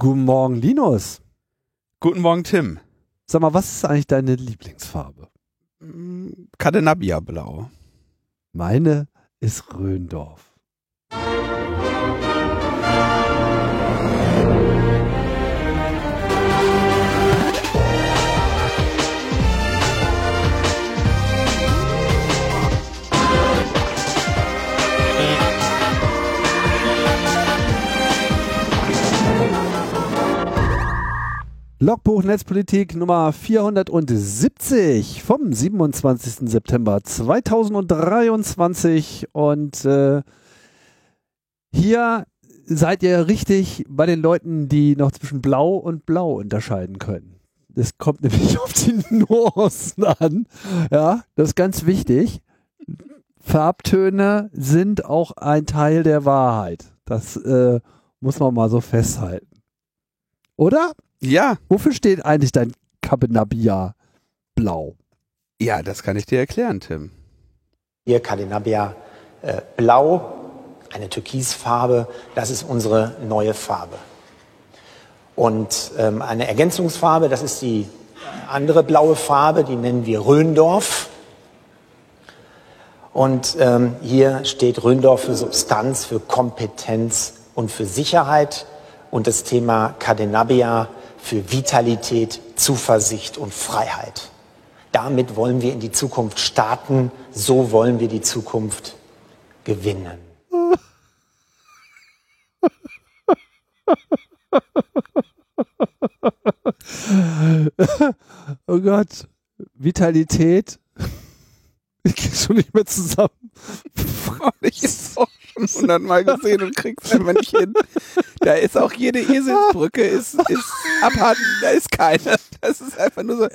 Guten Morgen, Linus. Guten Morgen, Tim. Sag mal, was ist eigentlich deine Lieblingsfarbe? Cadenabia Blau. Meine ist Röndorf. Logbuch Netzpolitik Nummer 470 vom 27. September 2023 und äh, hier seid ihr richtig bei den Leuten, die noch zwischen Blau und Blau unterscheiden können. Das kommt nämlich auf die Nuancen an. Ja, das ist ganz wichtig. Farbtöne sind auch ein Teil der Wahrheit. Das äh, muss man mal so festhalten. Oder? Ja. Wofür steht eigentlich dein Cabenabia Blau? Ja, das kann ich dir erklären, Tim. Hier Cadenabia äh, Blau, eine Türkisfarbe, das ist unsere neue Farbe. Und ähm, eine Ergänzungsfarbe, das ist die andere blaue Farbe, die nennen wir Röndorf. Und ähm, hier steht Röndorf für Substanz, für Kompetenz und für Sicherheit. Und das Thema Cadenabia für Vitalität, Zuversicht und Freiheit. Damit wollen wir in die Zukunft starten, so wollen wir die Zukunft gewinnen. oh Gott, Vitalität. Ich krieg's schon nicht mehr zusammen. Ich hab's auch schon hundertmal gesehen und krieg's einfach nicht hin. Da ist auch jede Eselsbrücke ist, ist abhanden, da ist keine. Das ist einfach nur so,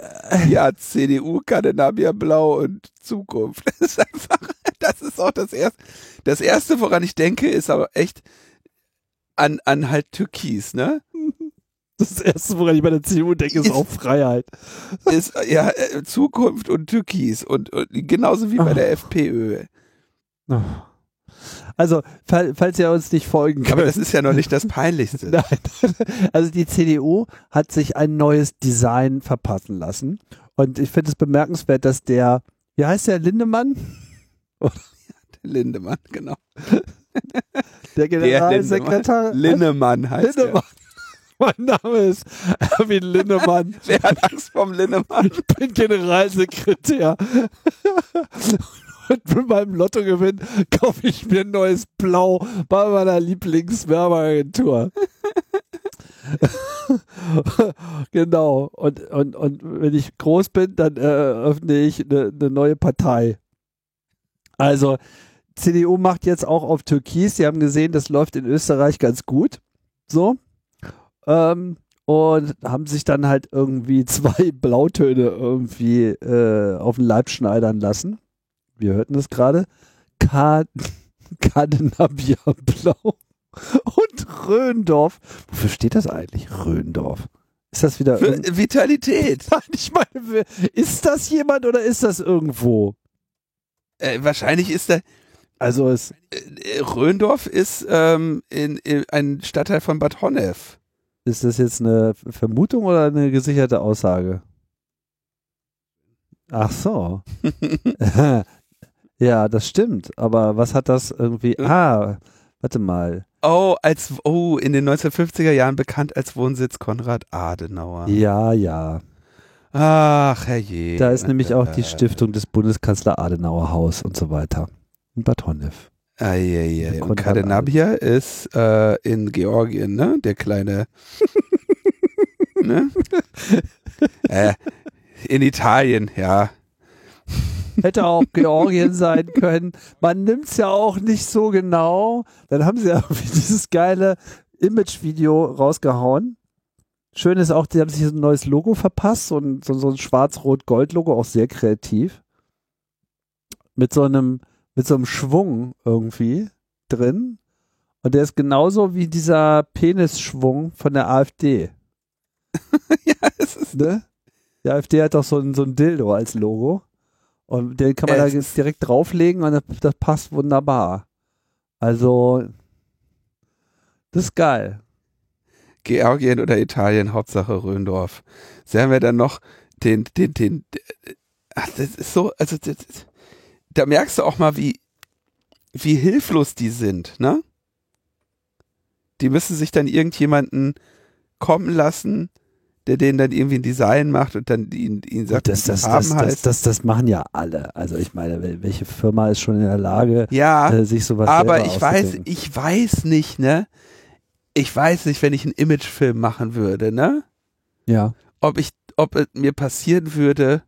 ja, CDU, Cadenabia Blau und Zukunft. Das ist einfach, das ist auch das erste, das erste, woran ich denke, ist aber echt an, an halt Türkis, ne? Das erste, woran ich bei der CDU denke, ist, Ist- auch Freiheit. Ist, ja, äh, Zukunft und Türkis und, und genauso wie bei der FPÖ. Also, fall, falls ihr uns nicht folgen könnt. Aber das ist ja noch nicht das Peinlichste. Nein. Also die CDU hat sich ein neues Design verpassen lassen. Und ich finde es bemerkenswert, dass der, wie heißt der, Lindemann? Lindemann, genau. Der Generalsekretär. Linnemann heißt Lindemann. Mein Name ist Erwin Lindemann. er. Wer hat Angst vorm Linnemann? Ich bin Generalsekretär. Mit meinem Lottogewinn kaufe ich mir ein neues Blau bei meiner Lieblingswerbeagentur. genau. Und, und, und wenn ich groß bin, dann äh, eröffne ich eine, eine neue Partei. Also, CDU macht jetzt auch auf Türkis. Sie haben gesehen, das läuft in Österreich ganz gut. So. Ähm, und haben sich dann halt irgendwie zwei Blautöne irgendwie äh, auf den Leib schneidern lassen. Wir hörten das gerade. Ka- Cadenabia Blau und Röndorf. Wofür steht das eigentlich, Röndorf? Ist das wieder... Für Vitalität. Nein, ich meine, ist das jemand oder ist das irgendwo? Äh, wahrscheinlich ist der Also es... äh, Röndorf ist ähm, in, in ein Stadtteil von Bad Honnef. Ist das jetzt eine Vermutung oder eine gesicherte Aussage? Ach so. ja, das stimmt. Aber was hat das irgendwie. Hm? Ah, warte mal. Oh, als oh, in den 1950er Jahren bekannt als Wohnsitz Konrad Adenauer. Ja, ja. Ach, herrje. Da ist nämlich auch die Äh, Stiftung des Bundeskanzler Adenauer Haus und so weiter. In Bad Honnef. Ah, ja. Und Konrad Cadenabia ist äh, in Georgien, ne? Der kleine. ne? äh, in Italien, ja. Hätte auch Georgien sein können. Man nimmt es ja auch nicht so genau. Dann haben sie ja irgendwie dieses geile Image-Video rausgehauen. Schön ist auch, die haben sich so ein neues Logo verpasst, so ein, so, so ein schwarz-rot-gold-Logo, auch sehr kreativ. Mit so einem, mit so einem Schwung irgendwie drin. Und der ist genauso wie dieser Penisschwung von der AfD. ja, es ist. Ne? Die AfD hat doch so ein, so ein Dildo als Logo. Und den kann man da Es jetzt direkt drauflegen und das, das passt wunderbar. Also, das ist geil. Georgien oder Italien, Hauptsache Röndorf. Sie haben ja dann noch den, den, den, ach, das ist so, also das, da merkst du auch mal, wie, wie hilflos die sind, ne? Die müssen sich dann irgendjemanden kommen lassen, der denen dann irgendwie ein Design macht und dann ihn, ihn sagt, das, das, das, das, das, das machen ja alle. Also ich meine, wel- welche Firma ist schon in der Lage, ja, äh, sich sowas aber selber ich weiß, ich weiß nicht, ne? Ich weiß nicht, wenn ich einen Imagefilm machen würde, ne? Ja. ob ich, ob es mir passieren würde,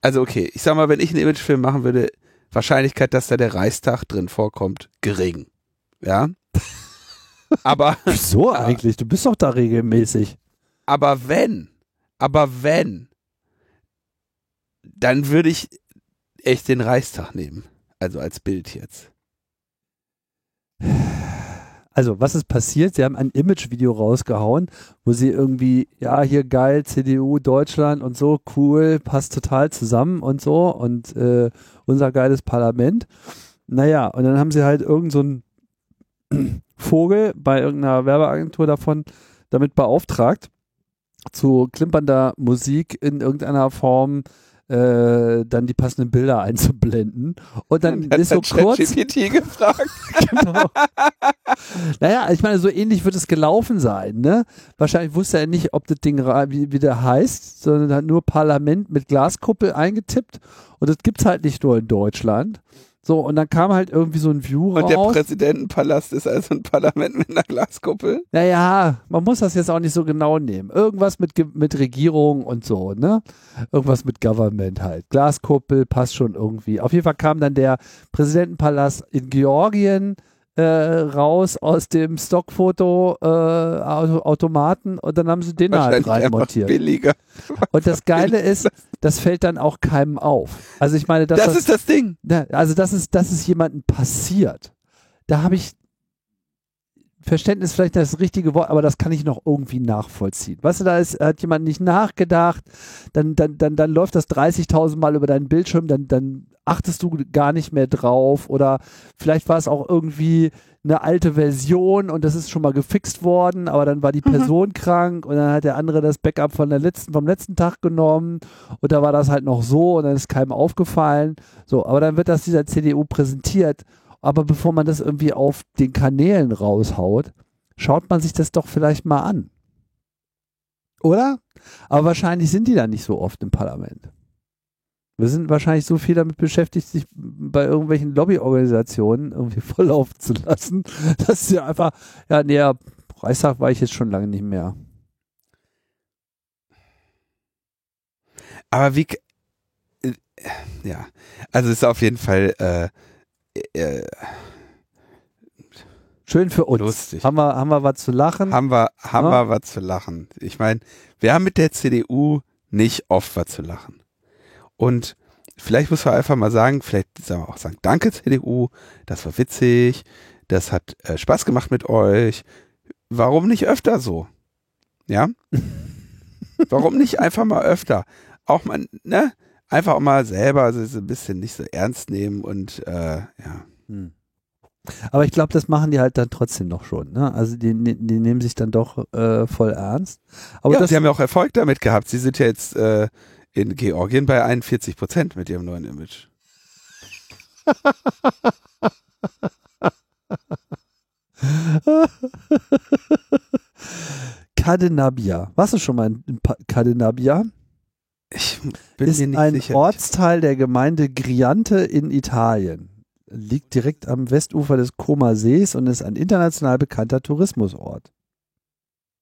also okay, ich sag mal, wenn ich einen Imagefilm machen würde, Wahrscheinlichkeit, dass da der Reichstag drin vorkommt, gering. Ja. Aber, Wieso eigentlich? Du bist doch da regelmäßig. Aber wenn, aber wenn, dann würde ich echt den Reichstag nehmen. Also als Bild jetzt. Also, was ist passiert? Sie haben ein Image-Video rausgehauen, wo sie irgendwie, ja, hier geil, CDU, Deutschland und so, cool, passt total zusammen und so und äh, unser geiles Parlament. Naja, und dann haben sie halt irgend so Vogel bei irgendeiner Werbeagentur davon damit beauftragt, zu klimpernder Musik in irgendeiner Form äh, dann die passenden Bilder einzublenden. Und dann Hat ist so kurz. ChatGPT gefragt. genau. naja, ich meine, so ähnlich wird es gelaufen sein, ne? Wahrscheinlich wusste er nicht, ob das Ding, wie, wie der heißt, sondern hat nur Parlament mit Glaskuppel eingetippt und das gibt's halt nicht nur in Deutschland. So, und dann kam halt irgendwie so ein View Und der. Präsidentenpalast ist also ein Parlament mit einer Glaskuppel. Naja, man muss das jetzt auch nicht so genau nehmen. Irgendwas mit, mit Regierung und so, ne? Irgendwas mit Government halt. Glaskuppel passt schon irgendwie. Auf jeden Fall kam dann der Präsidentenpalast in Georgien äh, raus aus dem Stockfoto-Automaten und dann haben sie den halt reinmontiert. billiger. Und das Geile ist, das fällt dann auch keinem auf. Also ich meine, Das das, ist das Ding. also das ist, das ist jemandem passiert. Da habe ich Verständnis vielleicht das richtige Wort, aber das kann ich noch irgendwie nachvollziehen. Weißt du, da ist, hat jemand nicht nachgedacht, dann, dann, dann, dann läuft das 30.000 Mal über deinen Bildschirm, dann, dann achtest du gar nicht mehr drauf oder vielleicht war es auch irgendwie eine alte Version und das ist schon mal gefixt worden, aber dann war die Person krank und dann hat der andere das Backup von der letzten, vom letzten Tag genommen und da war das halt noch so und dann ist keinem aufgefallen. So, aber dann wird das dieser CDU präsentiert. Aber bevor man das irgendwie auf den Kanälen raushaut, schaut man sich das doch vielleicht mal an. Oder? Aber wahrscheinlich sind die da nicht so oft im Parlament. Wir sind wahrscheinlich so viel damit beschäftigt, sich bei irgendwelchen Lobbyorganisationen irgendwie volllaufen zu lassen, dass sie einfach, ja, ja, Reichstag war ich jetzt schon lange nicht mehr. Aber wie, äh, ja, also ist auf jeden Fall äh, äh, Schön für uns. Lustig. Haben wir, haben wir was zu lachen? haben wir, haben Ja. wir was zu lachen. Ich meine, wir haben mit der CDU nicht oft was zu lachen. Und vielleicht muss man einfach mal sagen, vielleicht sagen wir auch sagen, danke CDU, das war witzig, das hat äh, Spaß gemacht mit euch. Warum nicht öfter so? Ja? Warum nicht einfach mal öfter? Auch mal, ne? Einfach auch mal selber so ein bisschen nicht so ernst nehmen und äh, ja. Hm. Aber ich glaube, das machen die halt dann trotzdem noch schon. Ne? Also die, die die nehmen sich dann doch äh, voll ernst. Aber ja, sie haben ja auch Erfolg damit gehabt. Sie sind ja jetzt äh, in Georgien bei 41 Prozent mit ihrem neuen Image. Cadenabia. Warst du schon mal in Cadenabia? Ich bin Ist mir nicht ein sicher. Ortsteil der Gemeinde Griante in Italien. Liegt direkt am Westufer des Comer Sees und ist ein international bekannter Tourismusort.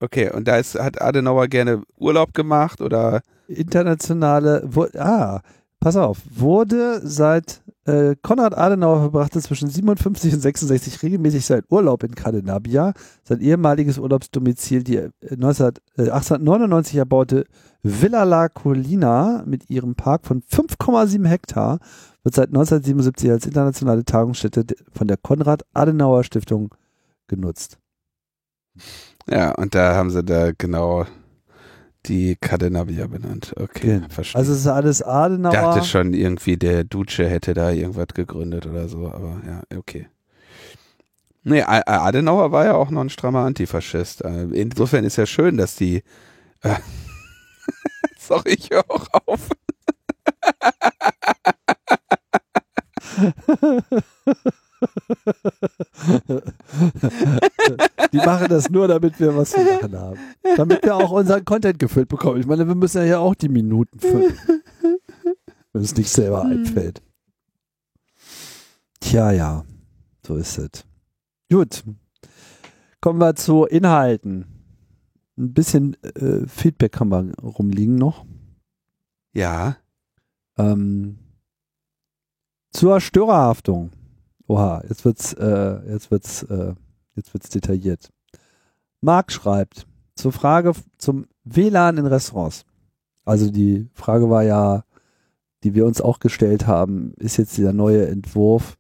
Okay, und da ist, hat Adenauer gerne Urlaub gemacht oder internationale, ah, pass auf, wurde seit äh, Konrad Adenauer verbrachte zwischen 57 und 66 regelmäßig seinen Urlaub in Cadenabia, sein ehemaliges Urlaubsdomizil, die äh, 19, äh, 1899 erbaute Villa La Colina mit ihrem Park von 5,7 Hektar wird seit 1977 als internationale Tagungsstätte von der Konrad Adenauer Stiftung genutzt. ja, und da haben sie da genau die Cadenabia benannt. Okay, Genau. verstehe. Also es ist alles Adenauer. ich dachte schon irgendwie der Duce hätte da irgendwas gegründet oder so, aber ja, okay. Nee, Adenauer war ja auch noch ein strammer Antifaschist. Äh, Insofern ist ja schön, dass die. Äh, Sorry, ich höre auch auf. Die machen das nur, damit wir was zu machen haben. Damit wir auch unseren Content gefüllt bekommen. Ich meine, wir müssen ja hier auch die Minuten füllen. Wenn es nicht selber einfällt. Tja, ja. So ist es. Gut. Kommen wir zu Inhalten. Ein bisschen äh, Feedback haben wir rumliegen noch. Ja. Ähm, zur Störerhaftung. Oha, jetzt wird's, äh, jetzt wird's, äh, jetzt wird's detailliert. Marc schreibt zur Frage zum WLAN in Restaurants. Also die Frage war ja, die wir uns auch gestellt haben, ist jetzt dieser neue Entwurf,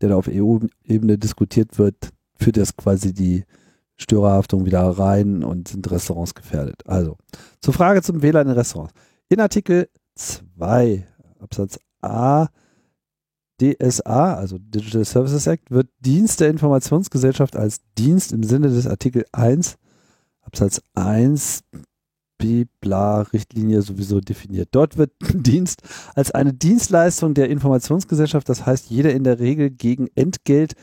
der da auf EU-Ebene diskutiert wird, führt das quasi die Störerhaftung wieder rein und sind Restaurants gefährdet. Also zur Frage zum WLAN in Restaurants. In Artikel 2 Absatz A DSA, also Digital Services Act, wird Dienst der Informationsgesellschaft als Dienst im Sinne des Artikel 1 Absatz 1 B bla Richtlinie sowieso definiert. Dort wird Dienst als eine Dienstleistung der Informationsgesellschaft, das heißt jeder in der Regel gegen Entgelt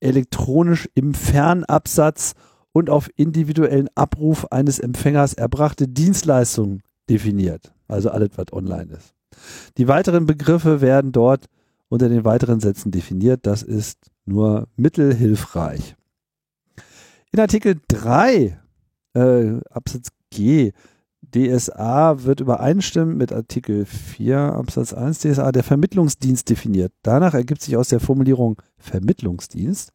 elektronisch im Fernabsatz und auf individuellen Abruf eines Empfängers erbrachte Dienstleistung definiert. Also alles, was online ist. Die weiteren Begriffe werden dort unter den weiteren Sätzen definiert. Das ist nur mittelhilfreich. In Artikel 3 äh, Absatz G DSA wird übereinstimmen mit Artikel 4 Absatz 1 DSA der Vermittlungsdienst definiert. Danach ergibt sich aus der Formulierung Vermittlungsdienst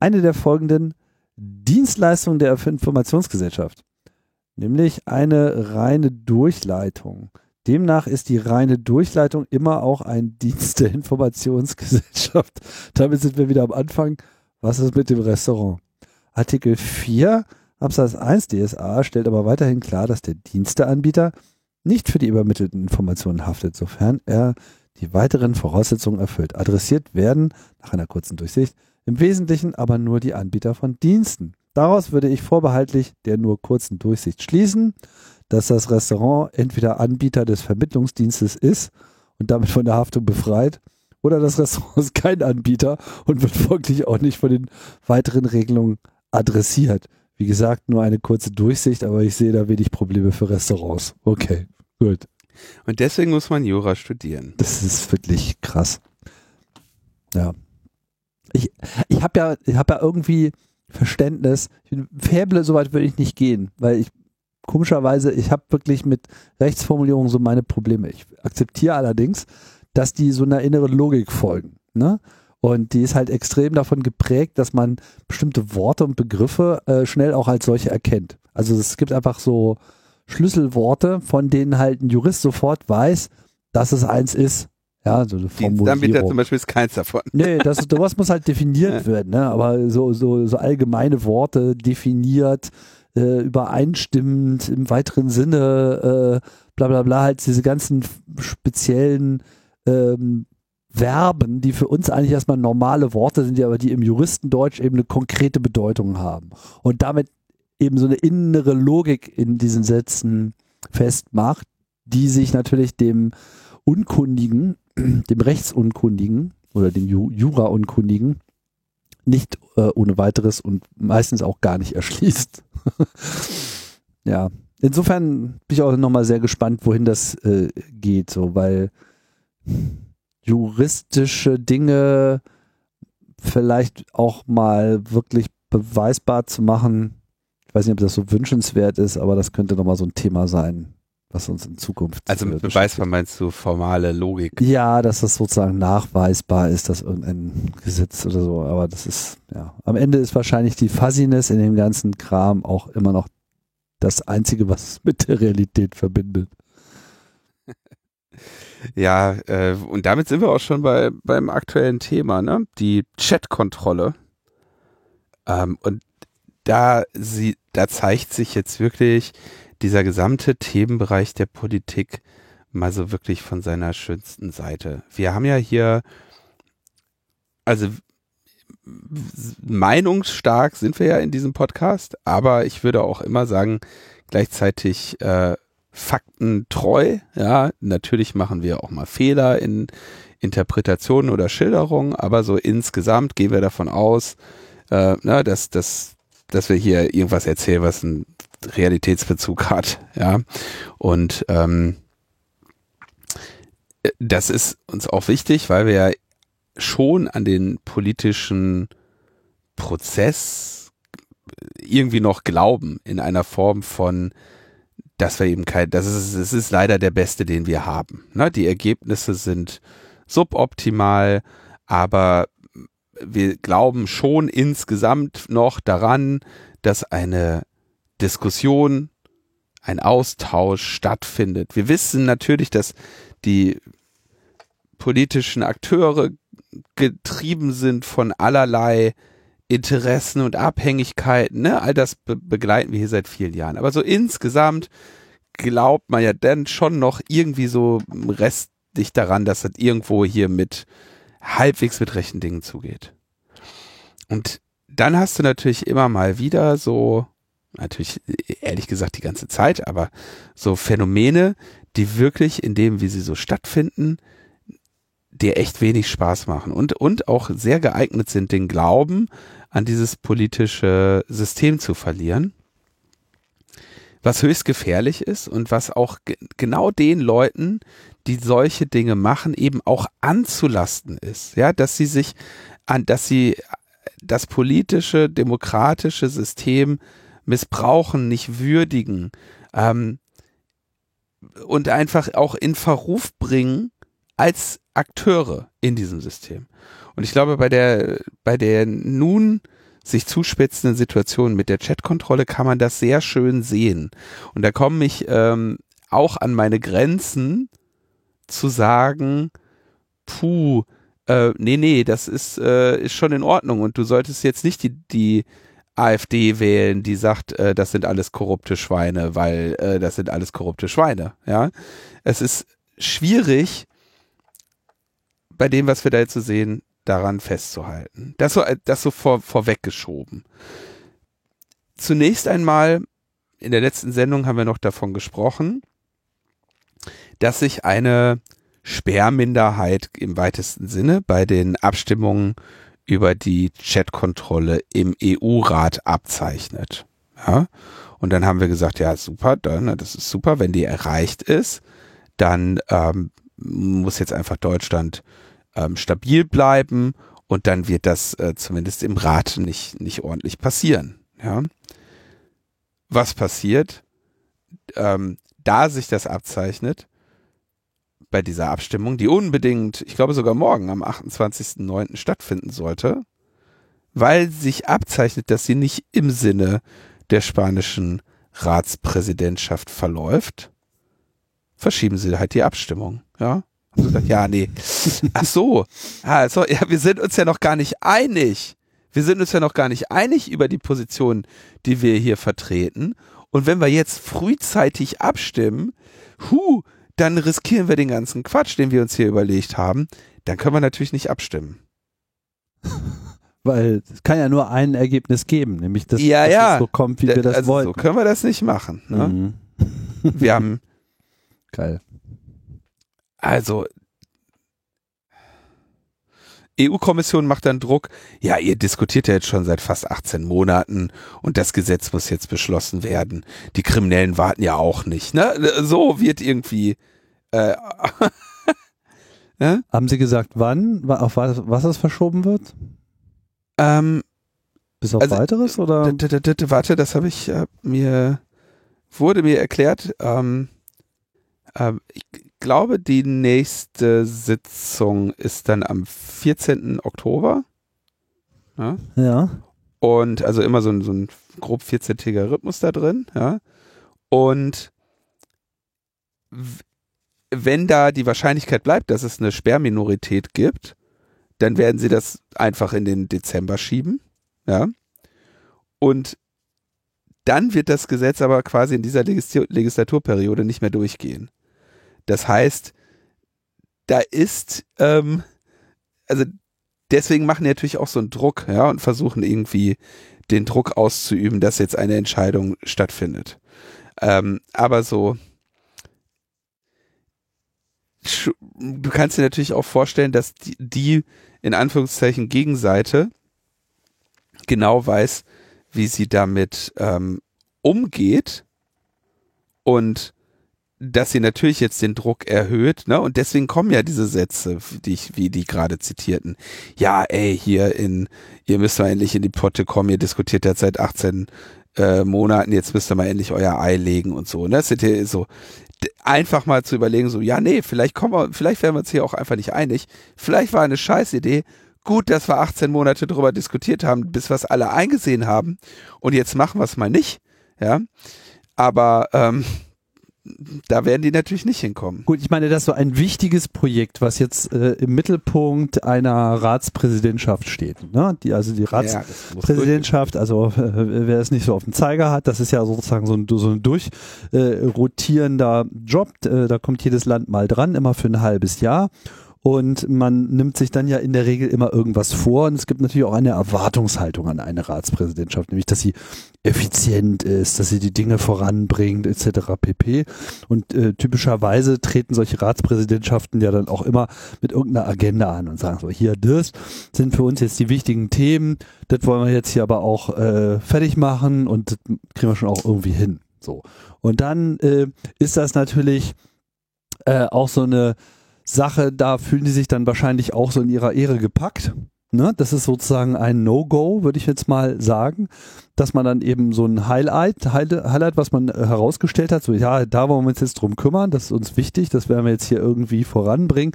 eine der folgenden Dienstleistungen der Informationsgesellschaft, nämlich eine reine Durchleitung. Demnach ist die reine Durchleitung immer auch ein Dienst der Informationsgesellschaft. Damit sind wir wieder am Anfang. Was ist mit dem Restaurant? Artikel 4 Absatz 1 DSA stellt aber weiterhin klar, dass der Diensteanbieter nicht für die übermittelten Informationen haftet, sofern er die weiteren Voraussetzungen erfüllt. Adressiert werden, nach einer kurzen Durchsicht, im Wesentlichen aber nur die Anbieter von Diensten. Daraus würde ich vorbehaltlich der nur kurzen Durchsicht schließen, dass das Restaurant entweder Anbieter des Vermittlungsdienstes ist und damit von der Haftung befreit, oder das Restaurant ist kein Anbieter und wird folglich auch nicht von den weiteren Regelungen adressiert. Wie gesagt, nur eine kurze Durchsicht, aber ich sehe da wenig Probleme für Restaurants. Okay, gut. Und deswegen muss man Jura studieren. Das ist wirklich krass. Ja. Ich, ich habe ja, ich habe ja irgendwie Verständnis. Ich Fäble, soweit würde ich nicht gehen, weil ich komischerweise, ich habe wirklich mit Rechtsformulierungen so meine Probleme. Ich akzeptiere allerdings, dass die so einer inneren Logik folgen. Ne? Und die ist halt extrem davon geprägt, dass man bestimmte Worte und Begriffe äh, schnell auch als solche erkennt. Also es gibt einfach so Schlüsselworte, von denen halt ein Jurist sofort weiß, dass es eins ist. Ja, so eine Formulierung. zum Beispiel ist keins davon. Nee, das, sowas muss halt definiert werden, ne? aber so, so, so allgemeine Worte definiert, äh, übereinstimmend im weiteren Sinne, äh, bla bla bla, halt diese ganzen speziellen ähm, Verben, die für uns eigentlich erstmal normale Worte sind, die aber die im Juristendeutsch eben eine konkrete Bedeutung haben. Und damit eben so eine innere Logik in diesen Sätzen festmacht, die sich natürlich dem Unkundigen, dem Rechtsunkundigen oder dem Ju Jura-Unkundigen nicht äh, ohne weiteres und meistens auch gar nicht erschließt. ja, insofern bin ich auch nochmal sehr gespannt, wohin das äh, geht, so, weil juristische Dinge vielleicht auch mal wirklich beweisbar zu machen. Ich weiß nicht, ob das so wünschenswert ist, aber das könnte nochmal so ein Thema sein, was uns in Zukunft. Also äh, mit beweisbar meinst du formale Logik. Ja, dass das sozusagen nachweisbar ist, dass irgendein Gesetz oder so, aber das ist, ja. Am Ende ist wahrscheinlich die Fuzziness in dem ganzen Kram auch immer noch das Einzige, was es mit der Realität verbindet. Ja, äh, und damit sind wir auch schon bei, beim aktuellen Thema, ne? Die Chatkontrolle. Ähm, und da sie, da zeigt sich jetzt wirklich dieser gesamte Themenbereich der Politik mal so wirklich von seiner schönsten Seite. Wir haben ja hier, also meinungsstark sind wir ja in diesem Podcast, aber ich würde auch immer sagen, gleichzeitig äh, faktentreu. Ja, natürlich machen wir auch mal Fehler in Interpretationen oder Schilderungen, aber so insgesamt gehen wir davon aus, äh, na, dass, dass, dass wir hier irgendwas erzählen, was einen Realitätsbezug hat. Ja, und ähm, das ist uns auch wichtig, weil wir ja schon an den politischen Prozess irgendwie noch glauben in einer Form von dass wir eben kein, das ist, es ist leider der beste, den wir haben. Ne? Die Ergebnisse sind suboptimal, aber wir glauben schon insgesamt noch daran, dass eine Diskussion, ein Austausch stattfindet. Wir wissen natürlich, dass die politischen Akteure getrieben sind von allerlei Interessen und Abhängigkeiten, ne? All das be begleiten wir hier seit vielen Jahren. Aber so insgesamt glaubt man ja dann schon noch irgendwie so restlich daran, dass das irgendwo hier mit halbwegs mit rechten Dingen zugeht. Und dann hast du natürlich immer mal wieder so, natürlich ehrlich gesagt die ganze Zeit, aber so Phänomene, die wirklich in dem, wie sie so stattfinden, dir echt wenig Spaß machen und, und auch sehr geeignet sind, den Glauben an dieses politische System zu verlieren. Was höchst gefährlich ist und was auch genau den Leuten, die solche Dinge machen, eben auch anzulasten ist. Ja, dass sie sich an, dass sie das politische, demokratische System missbrauchen, nicht würdigen ähm, und einfach auch in Verruf bringen als Akteure in diesem System. Und ich glaube, bei der, bei der nun sich zuspitzenden Situation mit der Chatkontrolle kann man das sehr schön sehen. Und da komme ich ähm, auch an meine Grenzen zu sagen, puh, äh, nee, nee, das ist, äh, ist schon in Ordnung und du solltest jetzt nicht die, die AfD wählen, die sagt, äh, das sind alles korrupte Schweine, weil äh, das sind alles korrupte Schweine. Ja, es ist schwierig, bei dem, was wir da jetzt so sehen, daran festzuhalten. Das so, das so vor, vorweggeschoben. Zunächst einmal, in der letzten Sendung haben wir noch davon gesprochen, dass sich eine Sperrminderheit im weitesten Sinne bei den Abstimmungen über die Chatkontrolle im EU-Rat abzeichnet. Ja? Und dann haben wir gesagt, ja, super, dann, das ist super, wenn die erreicht ist, dann ähm, muss jetzt einfach Deutschland ähm, stabil bleiben und dann wird das äh, zumindest im Rat nicht, nicht ordentlich passieren. Ja. Was passiert, ähm, da sich das abzeichnet, bei dieser Abstimmung, die unbedingt, ich glaube sogar morgen am 28.09. stattfinden sollte, weil sich abzeichnet, dass sie nicht im Sinne der spanischen Ratspräsidentschaft verläuft, verschieben sie halt die Abstimmung, ja. Gesagt, ja, nee. Ach so. Also, ja, wir sind uns ja noch gar nicht einig. Wir sind uns ja noch gar nicht einig über die Position, die wir hier vertreten. Und wenn wir jetzt frühzeitig abstimmen, hu, dann riskieren wir den ganzen Quatsch, den wir uns hier überlegt haben. Dann können wir natürlich nicht abstimmen. Weil es kann ja nur ein Ergebnis geben, nämlich dass, ja, dass ja. es so kommt, wie wir das also wollten. So können wir das nicht machen. Ne? Mhm. Wir haben Geil. Also, EU-Kommission macht dann Druck, ja, ihr diskutiert ja jetzt schon seit fast 18 Monaten und das Gesetz muss jetzt beschlossen werden. Die Kriminellen warten ja auch nicht. Ne? So wird irgendwie. Äh, ne? Haben Sie gesagt, wann, auf was, es verschoben wird? Ähm, Bis auf also, weiteres oder? Warte, das habe ich äh, mir wurde mir erklärt. Ähm, ähm, ich glaube, die nächste Sitzung ist dann am 14. Oktober. Ja. ja. Und also immer so ein, so ein grob 14-tägiger Rhythmus da drin, ja. Und wenn da die Wahrscheinlichkeit bleibt, dass es eine Sperrminorität gibt, dann werden sie das einfach in den Dezember schieben, ja. Und dann wird das Gesetz aber quasi in dieser Legislaturperiode nicht mehr durchgehen. Das heißt, da ist, ähm, also deswegen machen die natürlich auch so einen Druck, ja, und versuchen irgendwie den Druck auszuüben, dass jetzt eine Entscheidung stattfindet. Ähm, aber so, du kannst dir natürlich auch vorstellen, dass die, die in Anführungszeichen Gegenseite genau weiß, wie sie damit ähm, umgeht und dass sie natürlich jetzt den Druck erhöht, ne? Und deswegen kommen ja diese Sätze, die ich, wie die gerade zitierten. Ja, ey, hier in, ihr müsst mal endlich in die Potte kommen, ihr diskutiert ja seit 18 äh, Monaten, jetzt müsst ihr mal endlich euer Ei legen und so. Ne? Das sind ja so einfach mal zu überlegen, so, ja, nee, vielleicht kommen wir, vielleicht werden wir uns hier auch einfach nicht einig. Vielleicht war eine Scheißidee. Gut, dass wir 18 Monate drüber diskutiert haben, bis wir es alle eingesehen haben. Und jetzt machen wir es mal nicht. Ja. Aber ähm, da werden die natürlich nicht hinkommen. Gut, ich meine, das ist so ein wichtiges Projekt, was jetzt äh, im Mittelpunkt einer Ratspräsidentschaft steht. Ne? Die, also die Ratspräsidentschaft, ja, also äh, wer es nicht so auf dem Zeiger hat, das ist ja sozusagen so ein, so ein durchrotierender äh, Job. Äh, da kommt jedes Land mal dran, immer für ein halbes Jahr. Und man nimmt sich dann ja in der Regel immer irgendwas vor. Und es gibt natürlich auch eine Erwartungshaltung an eine Ratspräsidentschaft, nämlich dass sie effizient ist, dass sie die Dinge voranbringt, etc. pp. Und äh, typischerweise treten solche Ratspräsidentschaften ja dann auch immer mit irgendeiner Agenda an und sagen so, hier, das sind für uns jetzt die wichtigen Themen, das wollen wir jetzt hier aber auch äh, fertig machen und das kriegen wir schon auch irgendwie hin. So. Und dann äh, ist das natürlich äh, auch so eine Sache, da fühlen die sich dann wahrscheinlich auch so in ihrer Ehre gepackt. Ne? Das ist sozusagen ein No-Go, würde ich jetzt mal sagen, dass man dann eben so ein Highlight, Highlight, was man äh, herausgestellt hat, so ja, da wollen wir uns jetzt drum kümmern, das ist uns wichtig, das werden wir jetzt hier irgendwie voranbringen,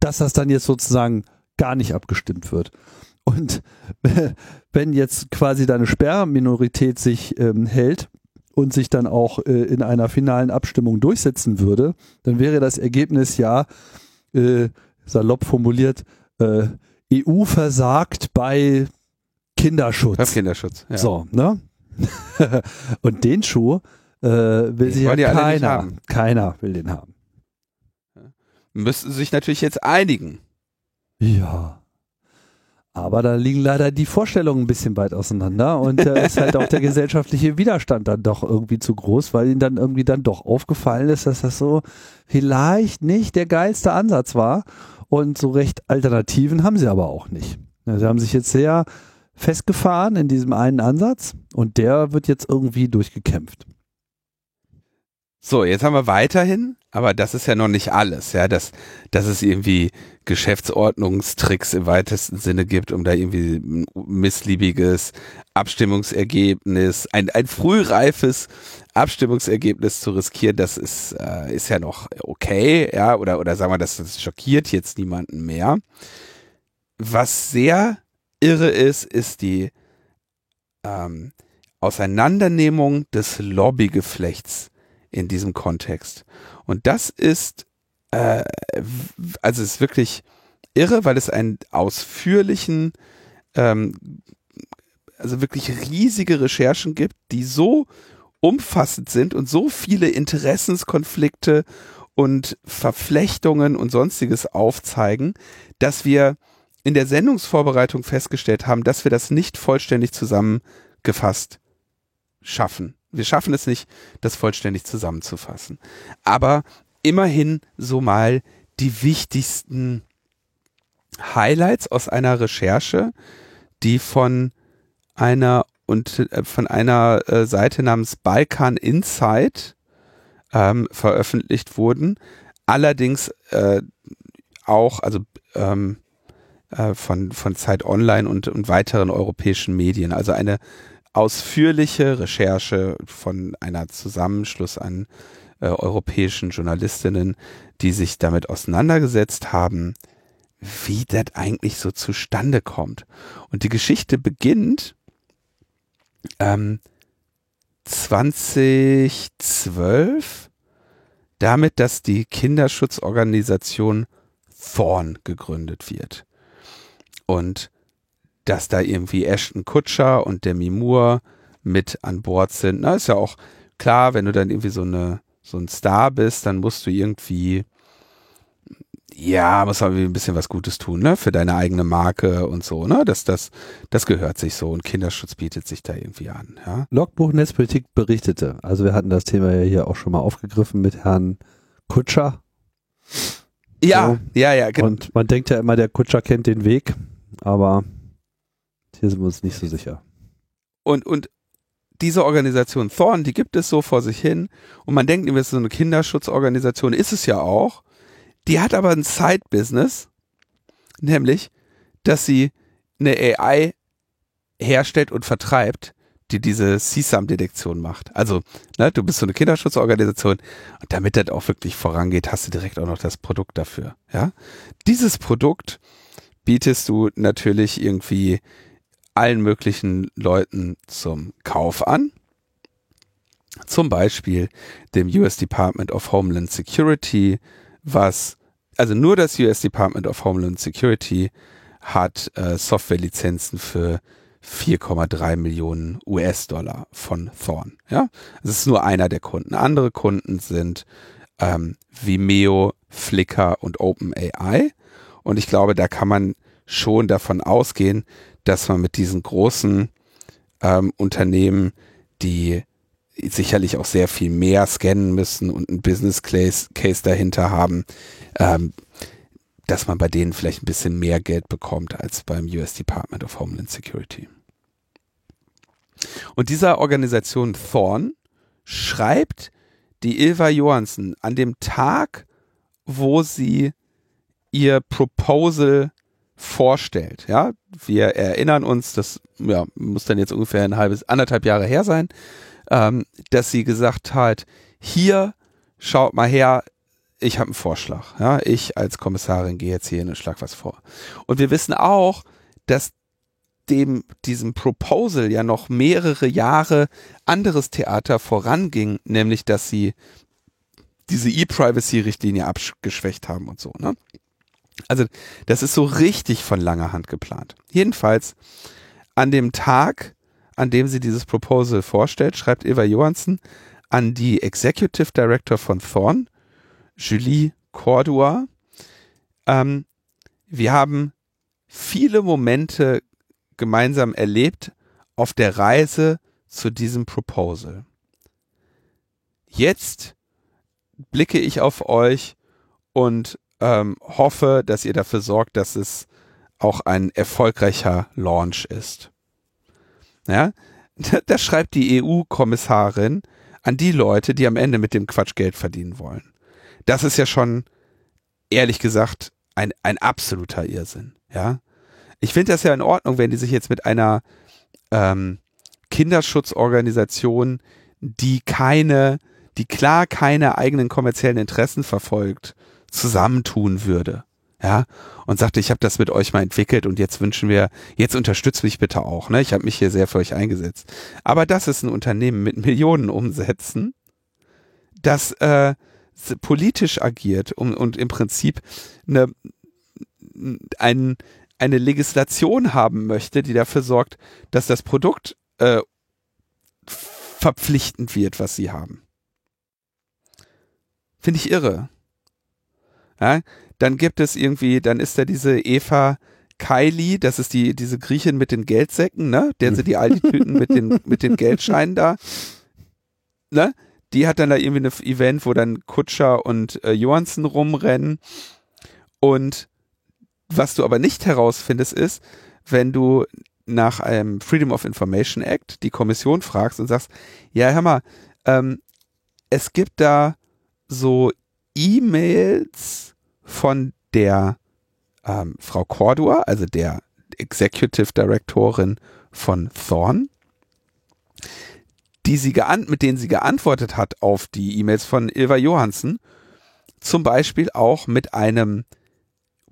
dass das dann jetzt sozusagen gar nicht abgestimmt wird. Und wenn jetzt quasi deine Sperrminorität sich ähm, hält, und sich dann auch äh, in einer finalen Abstimmung durchsetzen würde, dann wäre das Ergebnis ja, äh, salopp formuliert, äh, EU versagt bei Kinderschutz. Bei Kinderschutz, ja. So, ne? und den Schuh äh, will sich ja keiner. Keiner will den haben. Müssten sich natürlich jetzt einigen. Ja. Aber da liegen leider die Vorstellungen ein bisschen weit auseinander und da ist halt auch der gesellschaftliche Widerstand dann doch irgendwie zu groß, weil ihnen dann irgendwie dann doch aufgefallen ist, dass das so vielleicht nicht der geilste Ansatz war und so recht Alternativen haben sie aber auch nicht. Sie haben sich jetzt sehr festgefahren in diesem einen Ansatz und der wird jetzt irgendwie durchgekämpft. So, jetzt haben wir weiterhin, aber das ist ja noch nicht alles, ja, dass, dass es irgendwie Geschäftsordnungstricks im weitesten Sinne gibt, um da irgendwie ein missliebiges Abstimmungsergebnis, ein, ein frühreifes Abstimmungsergebnis zu riskieren, das ist, äh, ist ja noch okay, ja, oder, oder sagen wir, das, das schockiert jetzt niemanden mehr. Was sehr irre ist, ist die ähm, Auseinandernehmung des Lobbygeflechts in diesem Kontext. Und das ist, äh, also ist wirklich irre, weil es einen ausführlichen, ähm, also wirklich riesige Recherchen gibt, die so umfassend sind und so viele Interessenskonflikte und Verflechtungen und sonstiges aufzeigen, dass wir in der Sendungsvorbereitung festgestellt haben, dass wir das nicht vollständig zusammengefasst schaffen. Wir schaffen es nicht, das vollständig zusammenzufassen. Aber immerhin so mal die wichtigsten Highlights aus einer Recherche, die von einer und äh, von einer äh, Seite namens Balkan Insight ähm, veröffentlicht wurden. Allerdings äh, auch, also ähm, äh, von, von Zeit Online und, und weiteren europäischen Medien. Also eine ausführliche Recherche von einer Zusammenschluss an äh, europäischen Journalistinnen, die sich damit auseinandergesetzt haben, wie das eigentlich so zustande kommt. Und die Geschichte beginnt ähm, 2012 damit, dass die Kinderschutzorganisation Thorn gegründet wird. Und dass da irgendwie Ashton Kutscher und Demi Moore mit an Bord sind. Na, ist ja auch klar, wenn du dann irgendwie so eine so ein Star bist, dann musst du irgendwie Ja, muss aber ein bisschen was Gutes tun, ne? Für deine eigene Marke und so, ne? Das, das, das gehört sich so und Kinderschutz bietet sich da irgendwie an, ja. Logbuch Netzpolitik berichtete, also wir hatten das Thema ja hier auch schon mal aufgegriffen mit Herrn Kutscher. Ja, So. ja, ja, genau. Und man denkt ja immer, der Kutscher kennt den Weg, aber hier sind wir uns nicht so sicher. Und, und diese Organisation Thorn, die gibt es so vor sich hin und man denkt, es ist so eine Kinderschutzorganisation, ist es ja auch. Die hat aber ein Side-Business, nämlich, dass sie eine AI herstellt und vertreibt, die diese CSAM-Detektion macht. Also, ne, du bist so eine Kinderschutzorganisation und damit das auch wirklich vorangeht, hast du direkt auch noch das Produkt dafür. Ja, dieses Produkt bietest du natürlich irgendwie allen möglichen Leuten zum Kauf an. Zum Beispiel dem US Department of Homeland Security, was, also nur das US Department of Homeland Security hat äh, Softwarelizenzen für 4,3 Millionen US-Dollar von Thorn. Ja, es ist nur einer der Kunden. Andere Kunden sind ähm, Vimeo, Flickr und OpenAI. Und ich glaube, da kann man schon davon ausgehen, dass man mit diesen großen ähm, Unternehmen, die sicherlich auch sehr viel mehr scannen müssen und einen Business Case, Case dahinter haben, ähm, dass man bei denen vielleicht ein bisschen mehr Geld bekommt als beim US Department of Homeland Security. Und dieser Organisation Thorn schreibt die Ilva Johansen an dem Tag, wo sie ihr Proposal vorstellt. Ja, wir erinnern uns, das ja, muss dann jetzt ungefähr ein halbes, anderthalb Jahre her sein, ähm, dass sie gesagt hat, hier, schaut mal her, ich habe einen Vorschlag. Ja, ich als Kommissarin gehe jetzt hier und schlag was vor. Und wir wissen auch, dass dem, diesem Proposal ja noch mehrere Jahre anderes Theater voranging, nämlich dass sie diese E-Privacy-Richtlinie abgeschwächt haben und so. Ne? Also das ist so richtig von langer Hand geplant. Jedenfalls an dem Tag, an dem sie dieses Proposal vorstellt, schreibt Eva Johansen an die Executive Director von Thorn, Julie Cordua. Ähm, wir haben viele Momente gemeinsam erlebt auf der Reise zu diesem Proposal. Jetzt blicke ich auf euch und ähm, hoffe, dass ihr dafür sorgt, dass es auch ein erfolgreicher Launch ist. Ja, das schreibt die EU-Kommissarin an die Leute, die am Ende mit dem Quatsch Geld verdienen wollen. Das ist ja schon, ehrlich gesagt, ein, ein absoluter Irrsinn. Ja, ich finde das ja in Ordnung, wenn die sich jetzt mit einer ähm, Kinderschutzorganisation, die keine, die klar keine eigenen kommerziellen Interessen verfolgt, zusammentun würde. Ja, und sagte, ich habe das mit euch mal entwickelt und jetzt wünschen wir, jetzt unterstützt mich bitte auch. Ne? Ich habe mich hier sehr für euch eingesetzt. Aber das ist ein Unternehmen mit Millionen Umsätzen, das äh, politisch agiert und, und im Prinzip eine, ein, eine Legislation haben möchte, die dafür sorgt, dass das Produkt äh, verpflichtend wird, was sie haben. Finde ich irre. Ja, dann gibt es irgendwie, dann ist da diese Eva Kylie, das ist die, diese Griechin mit den Geldsäcken, ne? Der sind die Aldi-Tüten mit den, mit den Geldscheinen da. Ne? Die hat dann da irgendwie ein Event, wo dann Kutscher und äh, Johansen rumrennen. Und was du aber nicht herausfindest, ist, wenn du nach einem Freedom of Information Act die Kommission fragst und sagst, ja, hör mal, ähm, es gibt da so E-Mails von der ähm, Frau Cordua, also der Executive Directorin von Thorn, die sie mit denen sie geantwortet hat auf die E-Mails von Ilva Johansen, zum Beispiel auch mit einem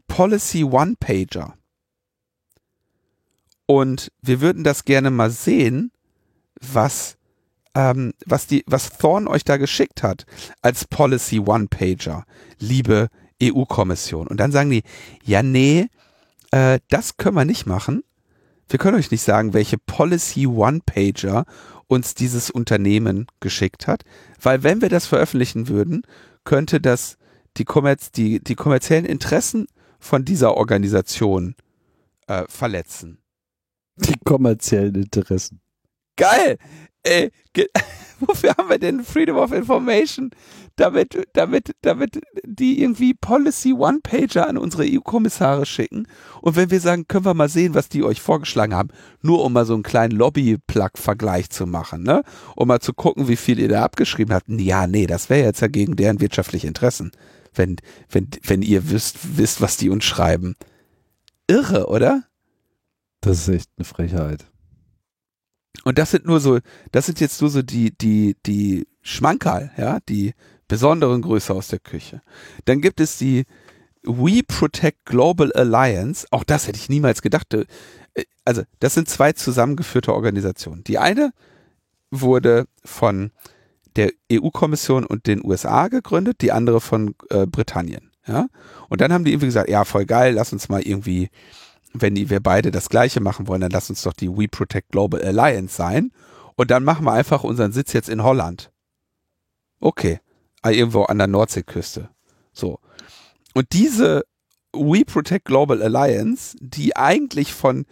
Policy One-Pager. Und wir würden das gerne mal sehen, was, ähm, was, die, was Thorn euch da geschickt hat als Policy One-Pager, liebe EU-Kommission. Und dann sagen die, ja, nee, äh, das können wir nicht machen. Wir können euch nicht sagen, welche Policy One-Pager uns dieses Unternehmen geschickt hat, weil wenn wir das veröffentlichen würden, könnte das die, kommerz die, die kommerziellen Interessen von dieser Organisation äh, verletzen. Die kommerziellen Interessen. Geil! Ge wofür haben wir denn Freedom of Information? Damit, damit, damit die irgendwie Policy One-Pager an unsere EU-Kommissare schicken. Und wenn wir sagen, können wir mal sehen, was die euch vorgeschlagen haben, nur um mal so einen kleinen Lobby-Plug-Vergleich zu machen, ne? Um mal zu gucken, wie viel ihr da abgeschrieben habt. Ja, nee, das wäre jetzt ja gegen deren wirtschaftliche Interessen, wenn, wenn, wenn ihr wisst, wisst, was die uns schreiben. Irre, oder? Das ist echt eine Frechheit. Und das sind nur so, das sind jetzt nur so die, die, die Schmankerl, ja, die besonderen Größe aus der Küche. Dann gibt es die We Protect Global Alliance. Auch das hätte ich niemals gedacht. Äh, Also, das sind zwei zusammengeführte Organisationen. Die eine wurde von der EU-Kommission und den USA gegründet, die andere von äh, Britannien. Ja? Und dann haben die irgendwie gesagt, ja, voll geil, lass uns mal irgendwie wenn die, wir beide das Gleiche machen wollen, dann lass uns doch die We Protect Global Alliance sein. Und dann machen wir einfach unseren Sitz jetzt in Holland. Okay. Ah, irgendwo an der Nordseeküste. So. Und diese We Protect Global Alliance, die eigentlich von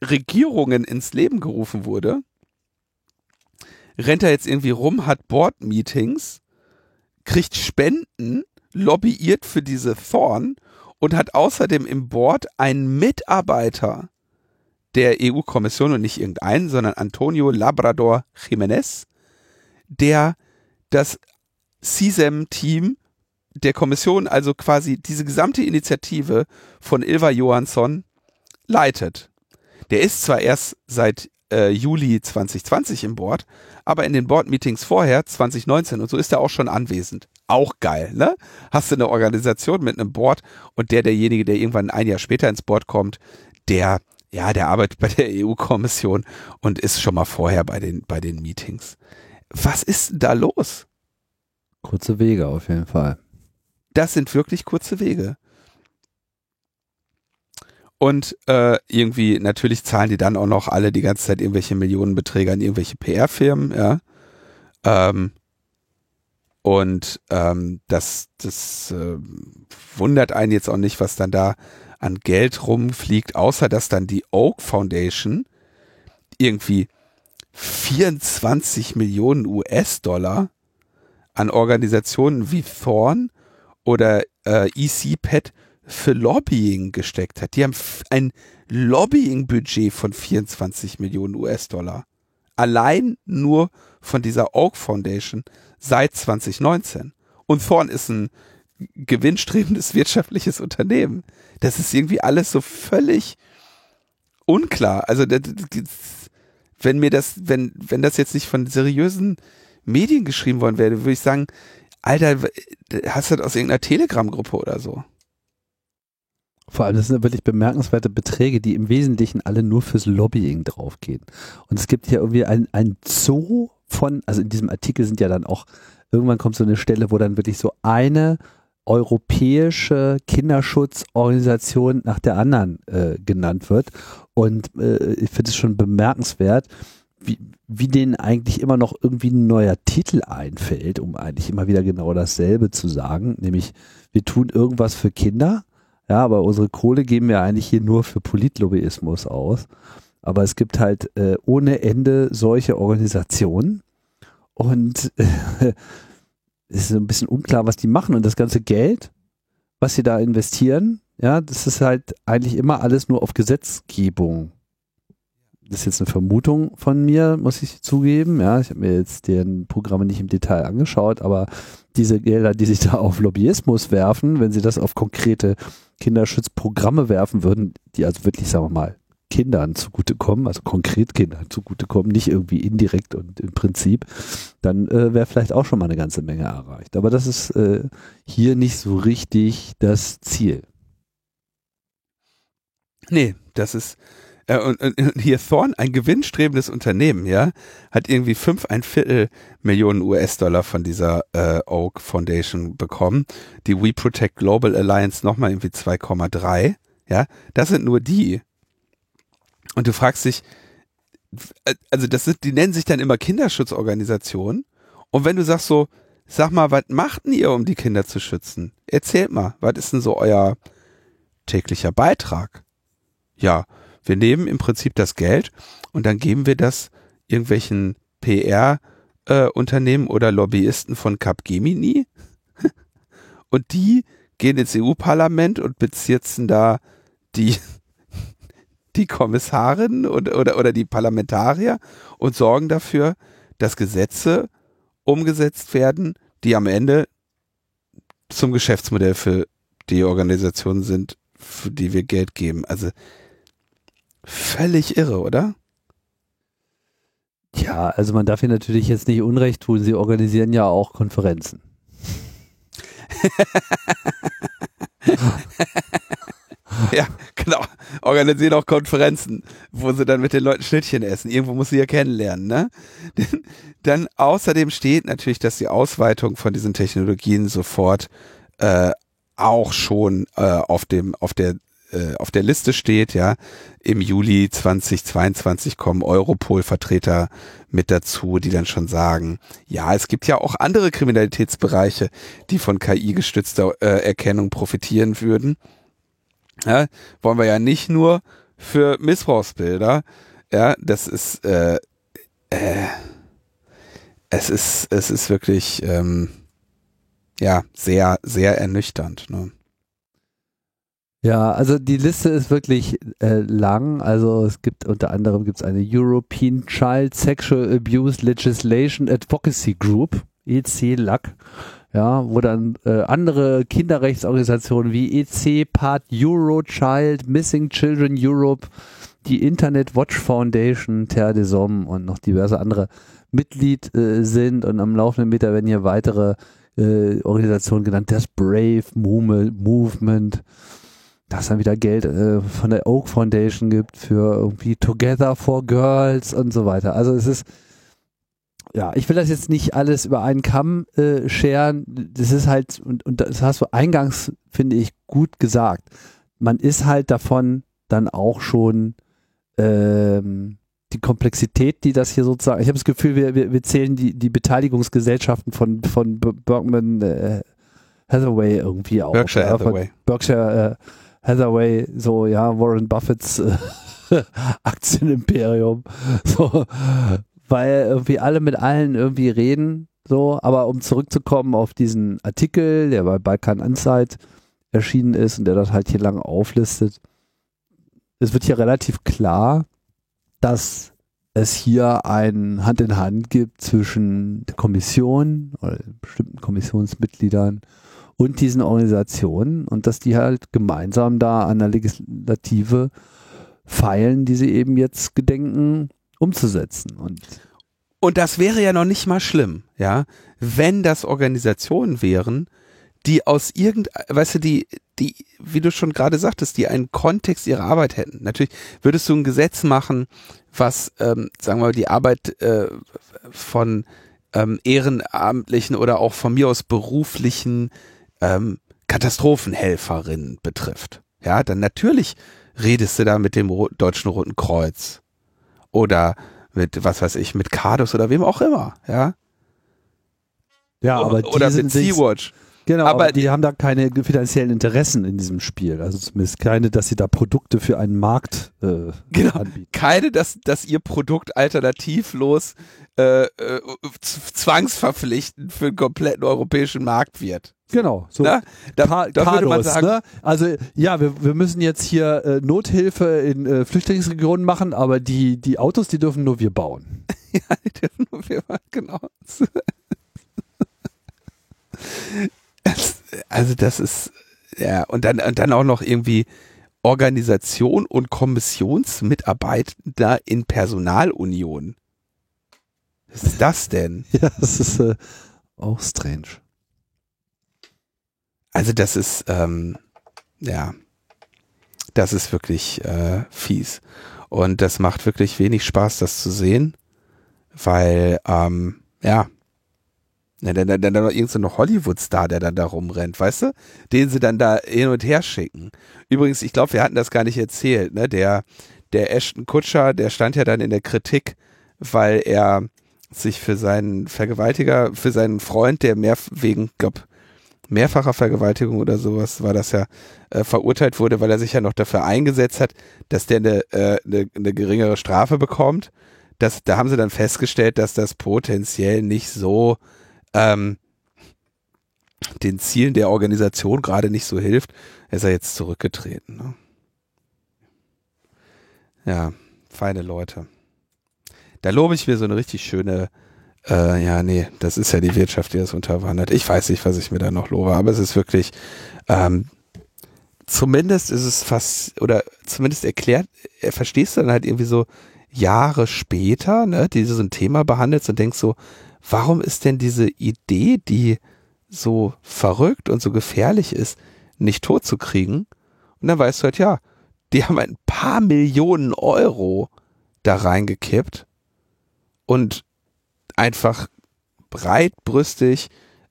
Regierungen ins Leben gerufen wurde, rennt da jetzt irgendwie rum, hat Board-Meetings, kriegt Spenden, lobbyiert für diese Thorn und hat außerdem im Board einen Mitarbeiter der EU-Kommission und nicht irgendeinen, sondern Antonio Labrador Jiménez, der das CISEM-Team der Kommission, also quasi diese gesamte Initiative von Ilva Johansson leitet. Der ist zwar erst seit äh, Juli 2020 im Board, aber in den Board-Meetings vorher, 2019 und so, ist er auch schon anwesend. Auch geil, ne? Hast du eine Organisation mit einem Board und der, derjenige, der irgendwann ein Jahr später ins Board kommt, der, ja, der arbeitet bei der EU-Kommission und ist schon mal vorher bei den, bei den Meetings. Was ist denn da los? Kurze Wege auf jeden Fall. Das sind wirklich kurze Wege. Und äh, irgendwie, natürlich zahlen die dann auch noch alle die ganze Zeit irgendwelche Millionenbeträge an irgendwelche PR-Firmen, ja. Ähm, und ähm, das, das äh, wundert einen jetzt auch nicht, was dann da an Geld rumfliegt, außer dass dann die Oak Foundation irgendwie 24 Millionen US-Dollar an Organisationen wie Thorn oder äh, ECPET für Lobbying gesteckt hat. Die haben ein Lobbying-Budget von 24 Millionen US-Dollar. Allein nur von dieser Oak Foundation seit 2019. Und Thorn ist ein gewinnstrebendes wirtschaftliches Unternehmen. Das ist irgendwie alles so völlig unklar. Also wenn mir das, wenn, wenn das jetzt nicht von seriösen Medien geschrieben worden wäre, würde ich sagen, Alter, hast du das aus irgendeiner Telegram-Gruppe oder so? Vor allem, das sind wirklich bemerkenswerte Beträge, die im Wesentlichen alle nur fürs Lobbying draufgehen. Und es gibt hier irgendwie ein, ein Zoo von, also in diesem Artikel sind ja dann auch, irgendwann kommt so eine Stelle, wo dann wirklich so eine europäische Kinderschutzorganisation nach der anderen äh, genannt wird. Und äh, ich finde es schon bemerkenswert, wie, wie denen eigentlich immer noch irgendwie ein neuer Titel einfällt, um eigentlich immer wieder genau dasselbe zu sagen, nämlich wir tun irgendwas für Kinder, ja, aber unsere Kohle geben wir eigentlich hier nur für Politlobbyismus aus. Aber es gibt halt äh, ohne Ende solche Organisationen und äh, es ist ein bisschen unklar, was die machen und das ganze Geld, was sie da investieren, ja, das ist halt eigentlich immer alles nur auf Gesetzgebung. Das ist jetzt eine Vermutung von mir, muss ich zugeben. Ja, ich habe mir jetzt deren Programme nicht im Detail angeschaut, aber diese Gelder, die sich da auf Lobbyismus werfen, wenn sie das auf konkrete Kinderschutzprogramme werfen würden, die also wirklich, sagen wir mal, Kindern zugutekommen, also konkret Kindern zugutekommen, nicht irgendwie indirekt und im Prinzip, dann äh, wäre vielleicht auch schon mal eine ganze Menge erreicht. Aber das ist äh, hier nicht so richtig das Ziel. Nee, das ist äh, und, und, hier Thorn, ein gewinnstrebendes Unternehmen, ja, hat irgendwie fünf ein Viertel Millionen US-Dollar von dieser äh, Oak Foundation bekommen. Die We Protect Global Alliance nochmal irgendwie 2,3. Ja, das sind nur die. Und du fragst dich, also das sind, die nennen sich dann immer Kinderschutzorganisationen. Und wenn du sagst so, sag mal, was macht denn ihr, um die Kinder zu schützen? Erzählt mal, was ist denn so euer täglicher Beitrag? Ja, wir nehmen im Prinzip das Geld und dann geben wir das irgendwelchen PR-Unternehmen äh, oder Lobbyisten von Capgemini und die gehen ins EU-Parlament und bezirzen da die, die Kommissarin und, oder, oder die Parlamentarier und sorgen dafür, dass Gesetze umgesetzt werden, die am Ende zum Geschäftsmodell für die Organisationen sind, für die wir Geld geben. Also völlig irre, oder? Ja, also man darf hier natürlich jetzt nicht Unrecht tun. Sie organisieren ja auch Konferenzen. ja, genau. Organisieren auch Konferenzen, wo sie dann mit den Leuten Schnittchen essen. Irgendwo muss sie ja kennenlernen, ne? Dann außerdem steht natürlich, dass die Ausweitung von diesen Technologien sofort äh, auch schon äh, auf dem auf der äh, auf der Liste steht, ja. Im Juli 2022 kommen Europol-Vertreter mit dazu, die dann schon sagen, ja, es gibt ja auch andere Kriminalitätsbereiche, die von KI-gestützter äh, Erkennung profitieren würden. Ja, wollen wir ja nicht nur für Missbrauchsbilder. Ja, das ist äh, äh, es ist es ist wirklich ähm, ja sehr sehr ernüchternd. Ne? Ja, also die Liste ist wirklich äh, lang. Also es gibt unter anderem gibt's eine European Child Sexual Abuse Legislation Advocacy Group, EC-LAC, ja, wo dann äh, andere Kinderrechtsorganisationen wie EC, Part Euro Child, Missing Children Europe, die Internet Watch Foundation, Terre des Hommes und noch diverse andere Mitglied äh, sind und am laufenden Meter werden hier weitere äh, Organisationen genannt, das Brave Movement, dass dann wieder Geld äh, von der Oak Foundation gibt für irgendwie Together for Girls und so weiter. Also es ist, ja, ich will das jetzt nicht alles über einen Kamm äh, scheren. Das ist halt, und, und das hast du eingangs, finde ich, gut gesagt. Man ist halt davon dann auch schon ähm, die Komplexität, die das hier sozusagen, ich habe das Gefühl, wir, wir, wir zählen die, die Beteiligungsgesellschaften von, von Bergman äh, Hathaway irgendwie auf. Berkshire Hathaway. Berkshire äh, Hathaway, so ja, Warren Buffetts äh, Aktienimperium. So, weil irgendwie alle mit allen irgendwie reden. So, aber um zurückzukommen auf diesen Artikel, der bei Balkan Insight erschienen ist und der das halt hier lange auflistet, es wird hier relativ klar, dass es hier ein Hand in Hand gibt zwischen der Kommission oder bestimmten Kommissionsmitgliedern und diesen Organisationen und dass die halt gemeinsam da an der Legislative feilen, die sie eben jetzt gedenken umzusetzen. Und, und das wäre ja noch nicht mal schlimm, ja, wenn das Organisationen wären, die aus irgend, weißt du, die, die, wie du schon gerade sagtest, die einen Kontext ihrer Arbeit hätten. Natürlich würdest du ein Gesetz machen, was, ähm, sagen wir mal, die Arbeit äh, von ähm, ehrenamtlichen oder auch von mir aus beruflichen ähm, Katastrophenhelferin betrifft, ja, dann natürlich redest du da mit dem Ro Deutschen Roten Kreuz oder mit, was weiß ich, mit Cardus oder wem auch immer, ja. Ja, aber die oder mit Sea-Watch. Genau, aber, aber die haben da keine finanziellen Interessen in diesem Spiel. Also zumindest keine, dass sie da Produkte für einen Markt äh, genau, anbieten. Keine, dass, dass ihr Produkt alternativlos äh, äh, zwangsverpflichtend für einen kompletten europäischen Markt wird. Genau, so Na, da, Ka da man sagen, ne? Also ja, wir, wir müssen jetzt hier äh, Nothilfe in äh, Flüchtlingsregionen machen, aber die, die Autos, die dürfen nur wir bauen. ja, die dürfen nur wir bauen, genau. Also das ist, ja, und dann, und dann auch noch irgendwie Organisation und Kommissionsmitarbeiter in Personalunion. Was ist das denn? Ja, das ist äh, auch strange. Also das ist, ähm, ja, das ist wirklich äh, fies. Und das macht wirklich wenig Spaß, das zu sehen, weil, ähm, ja, ja, dann, dann, dann noch irgendein so Hollywood-Star, der dann da rumrennt, weißt du? Den sie dann da hin und her schicken. Übrigens, ich glaube, wir hatten das gar nicht erzählt, ne? Der, der Ashton Kutscher, der stand ja dann in der Kritik, weil er sich für seinen Vergewaltiger, für seinen Freund, der mehr wegen, glaub, mehrfacher Vergewaltigung oder sowas war das ja, äh, verurteilt wurde, weil er sich ja noch dafür eingesetzt hat, dass der eine, äh, eine, eine geringere Strafe bekommt. Das, da haben sie dann festgestellt, dass das potenziell nicht so ähm, den Zielen der Organisation gerade nicht so hilft. Ist er jetzt zurückgetreten. Ne? Ja, feine Leute. Da lobe ich mir so eine richtig schöne äh, ja, nee, das ist ja die Wirtschaft, die das unterwandert. Ich weiß nicht, was ich mir da noch lobe, aber es ist wirklich, ähm, zumindest ist es fast, oder zumindest erklärt, er verstehst du dann halt irgendwie so Jahre später, ne, die so ein Thema behandelst und denkst so, warum ist denn diese Idee, die so verrückt und so gefährlich ist, nicht tot zu kriegen? Und dann weißt du halt, ja, die haben ein paar Millionen Euro da reingekippt und einfach breitbrüstig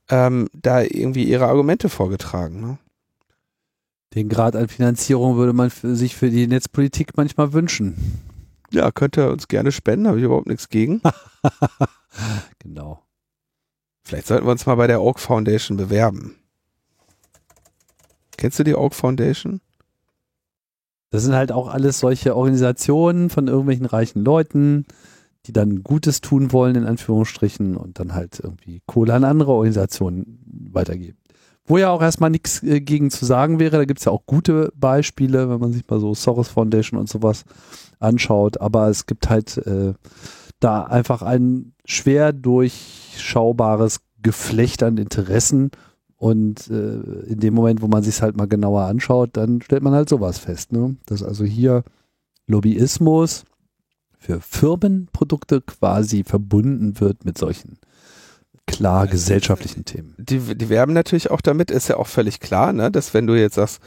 ähm, da irgendwie ihre Argumente vorgetragen. Ne? Den Grad an Finanzierung würde man für sich für die Netzpolitik manchmal wünschen. Ja, könnt ihr uns gerne spenden, habe ich überhaupt nichts gegen. genau. Vielleicht sollten wir uns mal bei der Oak Foundation bewerben. Kennst du die Oak Foundation? Das sind halt auch alles solche Organisationen von irgendwelchen reichen Leuten, die dann Gutes tun wollen, in Anführungsstrichen, und dann halt irgendwie Kohle an andere Organisationen weitergeben. Wo ja auch erstmal nichts äh, gegen zu sagen wäre, da gibt es ja auch gute Beispiele, wenn man sich mal so Soros Foundation und sowas anschaut, aber es gibt halt äh, da einfach ein schwer durchschaubares Geflecht an Interessen und äh, in dem Moment, wo man sich halt mal genauer anschaut, dann stellt man halt sowas fest, ne? dass also hier Lobbyismus für Firmenprodukte quasi verbunden wird mit solchen klar gesellschaftlichen Themen. Die, die werben natürlich auch damit, ist ja auch völlig klar, ne, dass wenn du jetzt sagst,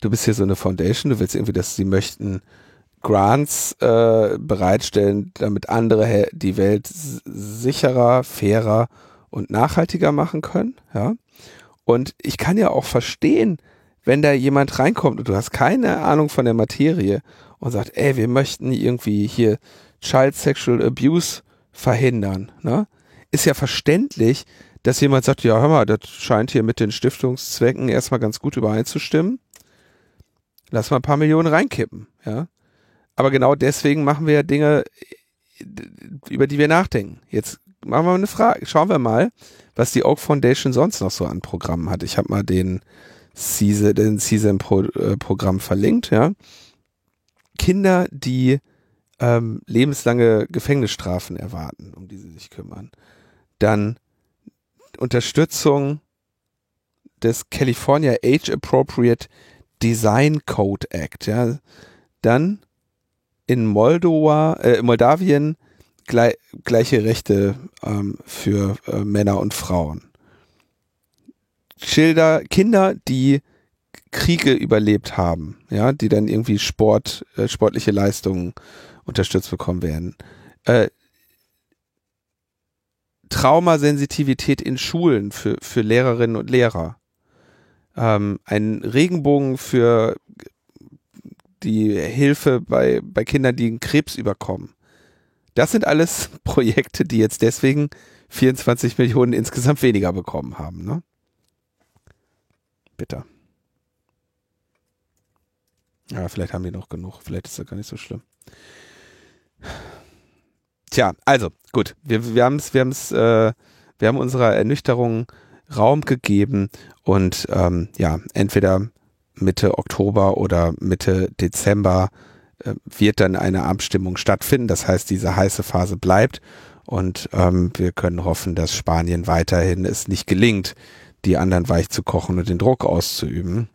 du bist hier so eine Foundation, du willst irgendwie, dass sie möchten Grants äh, bereitstellen, damit andere die Welt sicherer, fairer und nachhaltiger machen können, ja. Und ich kann ja auch verstehen, wenn da jemand reinkommt und du hast keine Ahnung von der Materie und sagt, ey, wir möchten irgendwie hier Child Sexual Abuse verhindern, ne? Ist ja verständlich, dass jemand sagt, ja, hör mal, das scheint hier mit den Stiftungszwecken erstmal ganz gut übereinzustimmen. Lass mal ein paar Millionen reinkippen, ja. Aber genau deswegen machen wir ja Dinge, über die wir nachdenken. Jetzt machen wir mal eine Frage. Schauen wir mal, was die Oak Foundation sonst noch so an Programmen hat. Ich habe mal den CISA, den CISAM-Programm äh, verlinkt, ja. Kinder, die ähm, lebenslange Gefängnisstrafen erwarten, um die sie sich kümmern. Dann Unterstützung des California Age Appropriate Design Code Act, ja. Dann in Moldova, äh, Moldawien gleich, gleiche Rechte ähm, für äh, Männer und Frauen. Schilder, Kinder, die Kriege überlebt haben, ja, die dann irgendwie Sport, äh, sportliche Leistungen unterstützt bekommen werden. Äh, Traumasensitivität in Schulen für, für Lehrerinnen und Lehrer. Ähm, ein Regenbogen für die Hilfe bei, bei Kindern, die einen Krebs überkommen. Das sind alles Projekte, die jetzt deswegen 24 Millionen insgesamt weniger bekommen haben. Ne? Bitter. Ja, vielleicht haben die noch genug. Vielleicht ist das gar nicht so schlimm. Tja, also gut, wir, wir haben wir haben äh, wir haben unserer Ernüchterung Raum gegeben und ähm, ja, entweder Mitte Oktober oder Mitte Dezember äh, wird dann eine Abstimmung stattfinden. Das heißt, diese heiße Phase bleibt und ähm, wir können hoffen, dass Spanien weiterhin es nicht gelingt, die anderen weich zu kochen und den Druck auszuüben.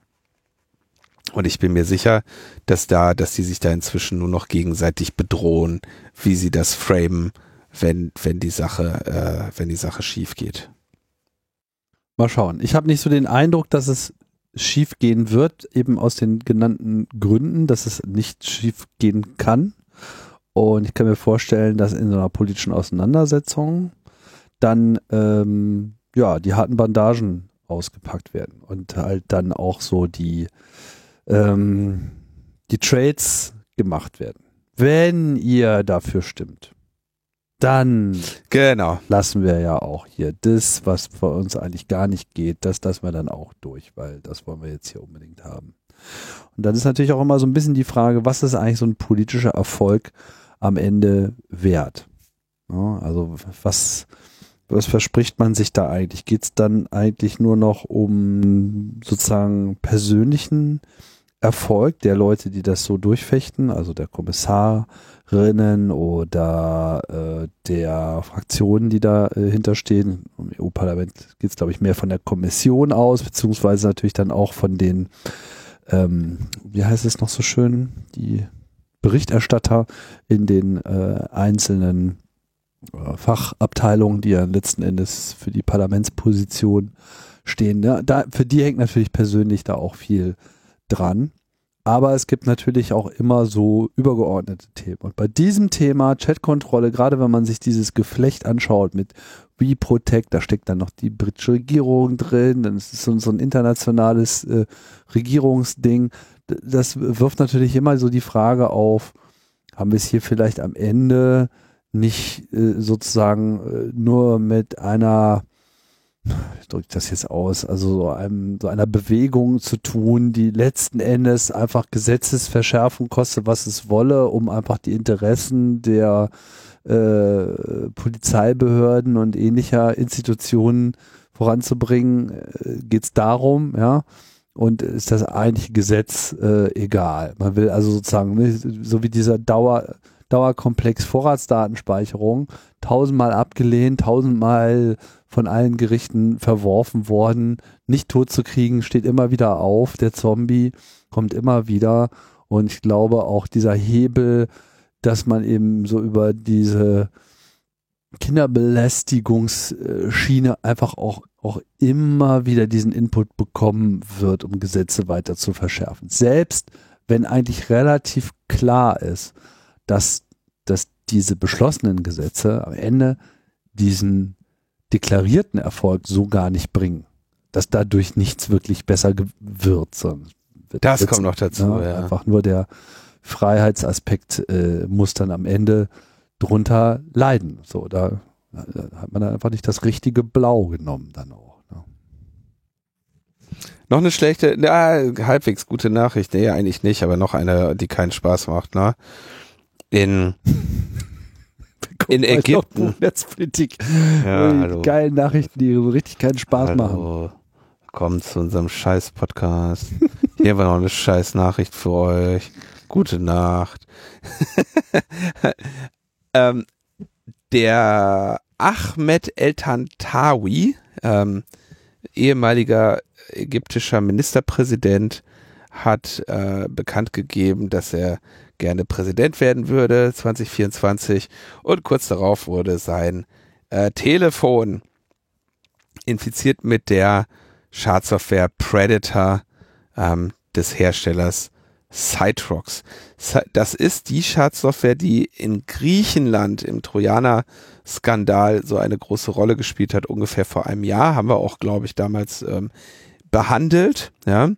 Und ich bin mir sicher, dass da, dass die sich da inzwischen nur noch gegenseitig bedrohen, wie sie das framen, wenn, wenn die Sache, äh, wenn die Sache schief geht. Mal schauen. Ich habe nicht so den Eindruck, dass es schief gehen wird, eben aus den genannten Gründen, dass es nicht schief gehen kann. Und ich kann mir vorstellen, dass in so einer politischen Auseinandersetzung dann ähm, ja die harten Bandagen ausgepackt werden und halt dann auch so die ähm, die Trades gemacht werden. Wenn ihr dafür stimmt, dann Genau. lassen wir ja auch hier das, was für uns eigentlich gar nicht geht, das lassen wir dann auch durch, weil das wollen wir jetzt hier unbedingt haben. Und dann ist natürlich auch immer so ein bisschen die Frage, was ist eigentlich so ein politischer Erfolg am Ende wert? Ja, also was, was verspricht man sich da eigentlich? Geht es dann eigentlich nur noch um sozusagen persönlichen Erfolg der Leute, die das so durchfechten, also der Kommissarinnen oder äh, der Fraktionen, die da äh, hinterstehen. Im EU-Parlament geht es, glaube ich, mehr von der Kommission aus, beziehungsweise natürlich dann auch von den, ähm, wie heißt es noch so schön, die Berichterstatter in den äh, einzelnen äh, Fachabteilungen, die ja letzten Endes für die Parlamentsposition stehen. Ne? Da, für die hängt natürlich persönlich da auch viel dran. Aber es gibt natürlich auch immer so übergeordnete Themen. Und bei diesem Thema Chatkontrolle, gerade wenn man sich dieses Geflecht anschaut mit WeProtect, da steckt dann noch die britische Regierung drin, dann ist es so, so ein internationales äh, Regierungsding. Das wirft natürlich immer so die Frage auf, haben wir es hier vielleicht am Ende nicht äh, sozusagen äh, nur mit einer ich drücke das jetzt aus, also so, einem, so einer Bewegung zu tun, die letzten Endes einfach Gesetzesverschärfung kostet, was es wolle, um einfach die Interessen der äh, Polizeibehörden und ähnlicher Institutionen voranzubringen, äh, geht es darum, ja, und ist das eigentliche Gesetz äh, egal. Man will also sozusagen, ne, so wie dieser Dauer, Dauerkomplex Vorratsdatenspeicherung, tausendmal abgelehnt, tausendmal von allen Gerichten verworfen worden, nicht tot zu kriegen, steht immer wieder auf. Der Zombie kommt immer wieder. Und ich glaube auch dieser Hebel, dass man eben so über diese Kinderbelästigungsschiene einfach auch, auch immer wieder diesen Input bekommen wird, um Gesetze weiter zu verschärfen. Selbst wenn eigentlich relativ klar ist, dass, dass diese beschlossenen Gesetze am Ende diesen deklarierten Erfolg so gar nicht bringen. Dass dadurch nichts wirklich besser wird. Wird, Das kommt noch dazu, ne, ja. Einfach nur der Freiheitsaspekt äh, muss dann am Ende drunter leiden. So, da, da hat man dann einfach nicht das richtige Blau genommen dann auch. Ne? Noch eine schlechte, ja, halbwegs gute Nachricht. Nee, eigentlich nicht, aber noch eine, die keinen Spaß macht, ne? In, in Ägypten. Netzpolitik. Ja, Die hallo. Geilen Nachrichten, die so richtig keinen Spaß machen. Hallo. Kommt zu unserem scheiß Podcast. Hier wir noch eine scheiß Nachricht für euch. Gute Nacht. ähm, der Ahmed El Tantawi, ähm, ehemaliger ägyptischer Ministerpräsident, hat äh, bekannt gegeben, dass er gerne Präsident werden würde 2024 und kurz darauf wurde sein äh, Telefon infiziert mit der Schadsoftware Predator ähm, des Herstellers Citrox. Das ist die Schadsoftware, die in Griechenland im Trojaner-Skandal so eine große Rolle gespielt hat, ungefähr vor einem Jahr. Haben wir auch, glaube ich, damals ähm, behandelt. Ja.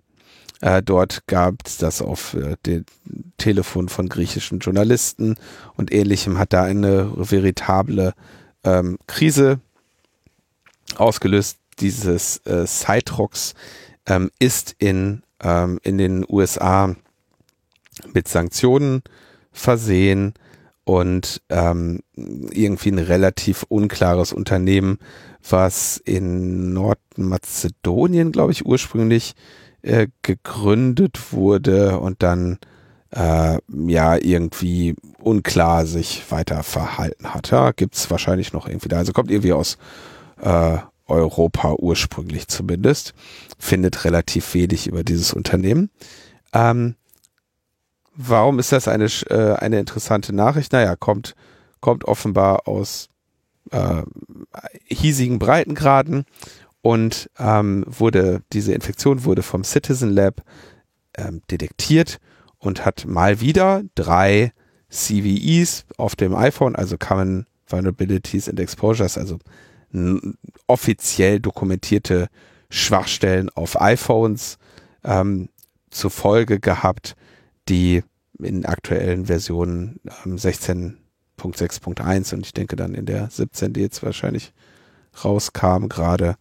Äh, dort gab es das auf äh, dem Telefon von griechischen Journalisten und ähnlichem, hat da eine veritable ähm, Krise ausgelöst. Dieses äh, Citrox ähm, ist in, ähm, in den USA mit Sanktionen versehen und ähm, irgendwie ein relativ unklares Unternehmen, was in Nordmazedonien, glaube ich, ursprünglich äh, gegründet wurde und dann äh, ja irgendwie unklar sich weiter verhalten hat. Ja, gibt's wahrscheinlich noch irgendwie da. Also kommt irgendwie aus äh, Europa ursprünglich zumindest. Findet relativ wenig über dieses Unternehmen. Ähm, warum ist das eine, äh, eine interessante Nachricht? Naja, kommt, kommt offenbar aus äh, hiesigen Breitengraden und ähm, wurde, diese Infektion wurde vom Citizen Lab ähm, detektiert und hat mal wieder drei CVEs auf dem iPhone, also Common Vulnerabilities and Exposures, also offiziell dokumentierte Schwachstellen auf iPhones ähm, zur Folge gehabt, die in aktuellen Versionen ähm, 16 Punkt 6.1 und ich denke dann in der 17, die jetzt wahrscheinlich rauskam gerade,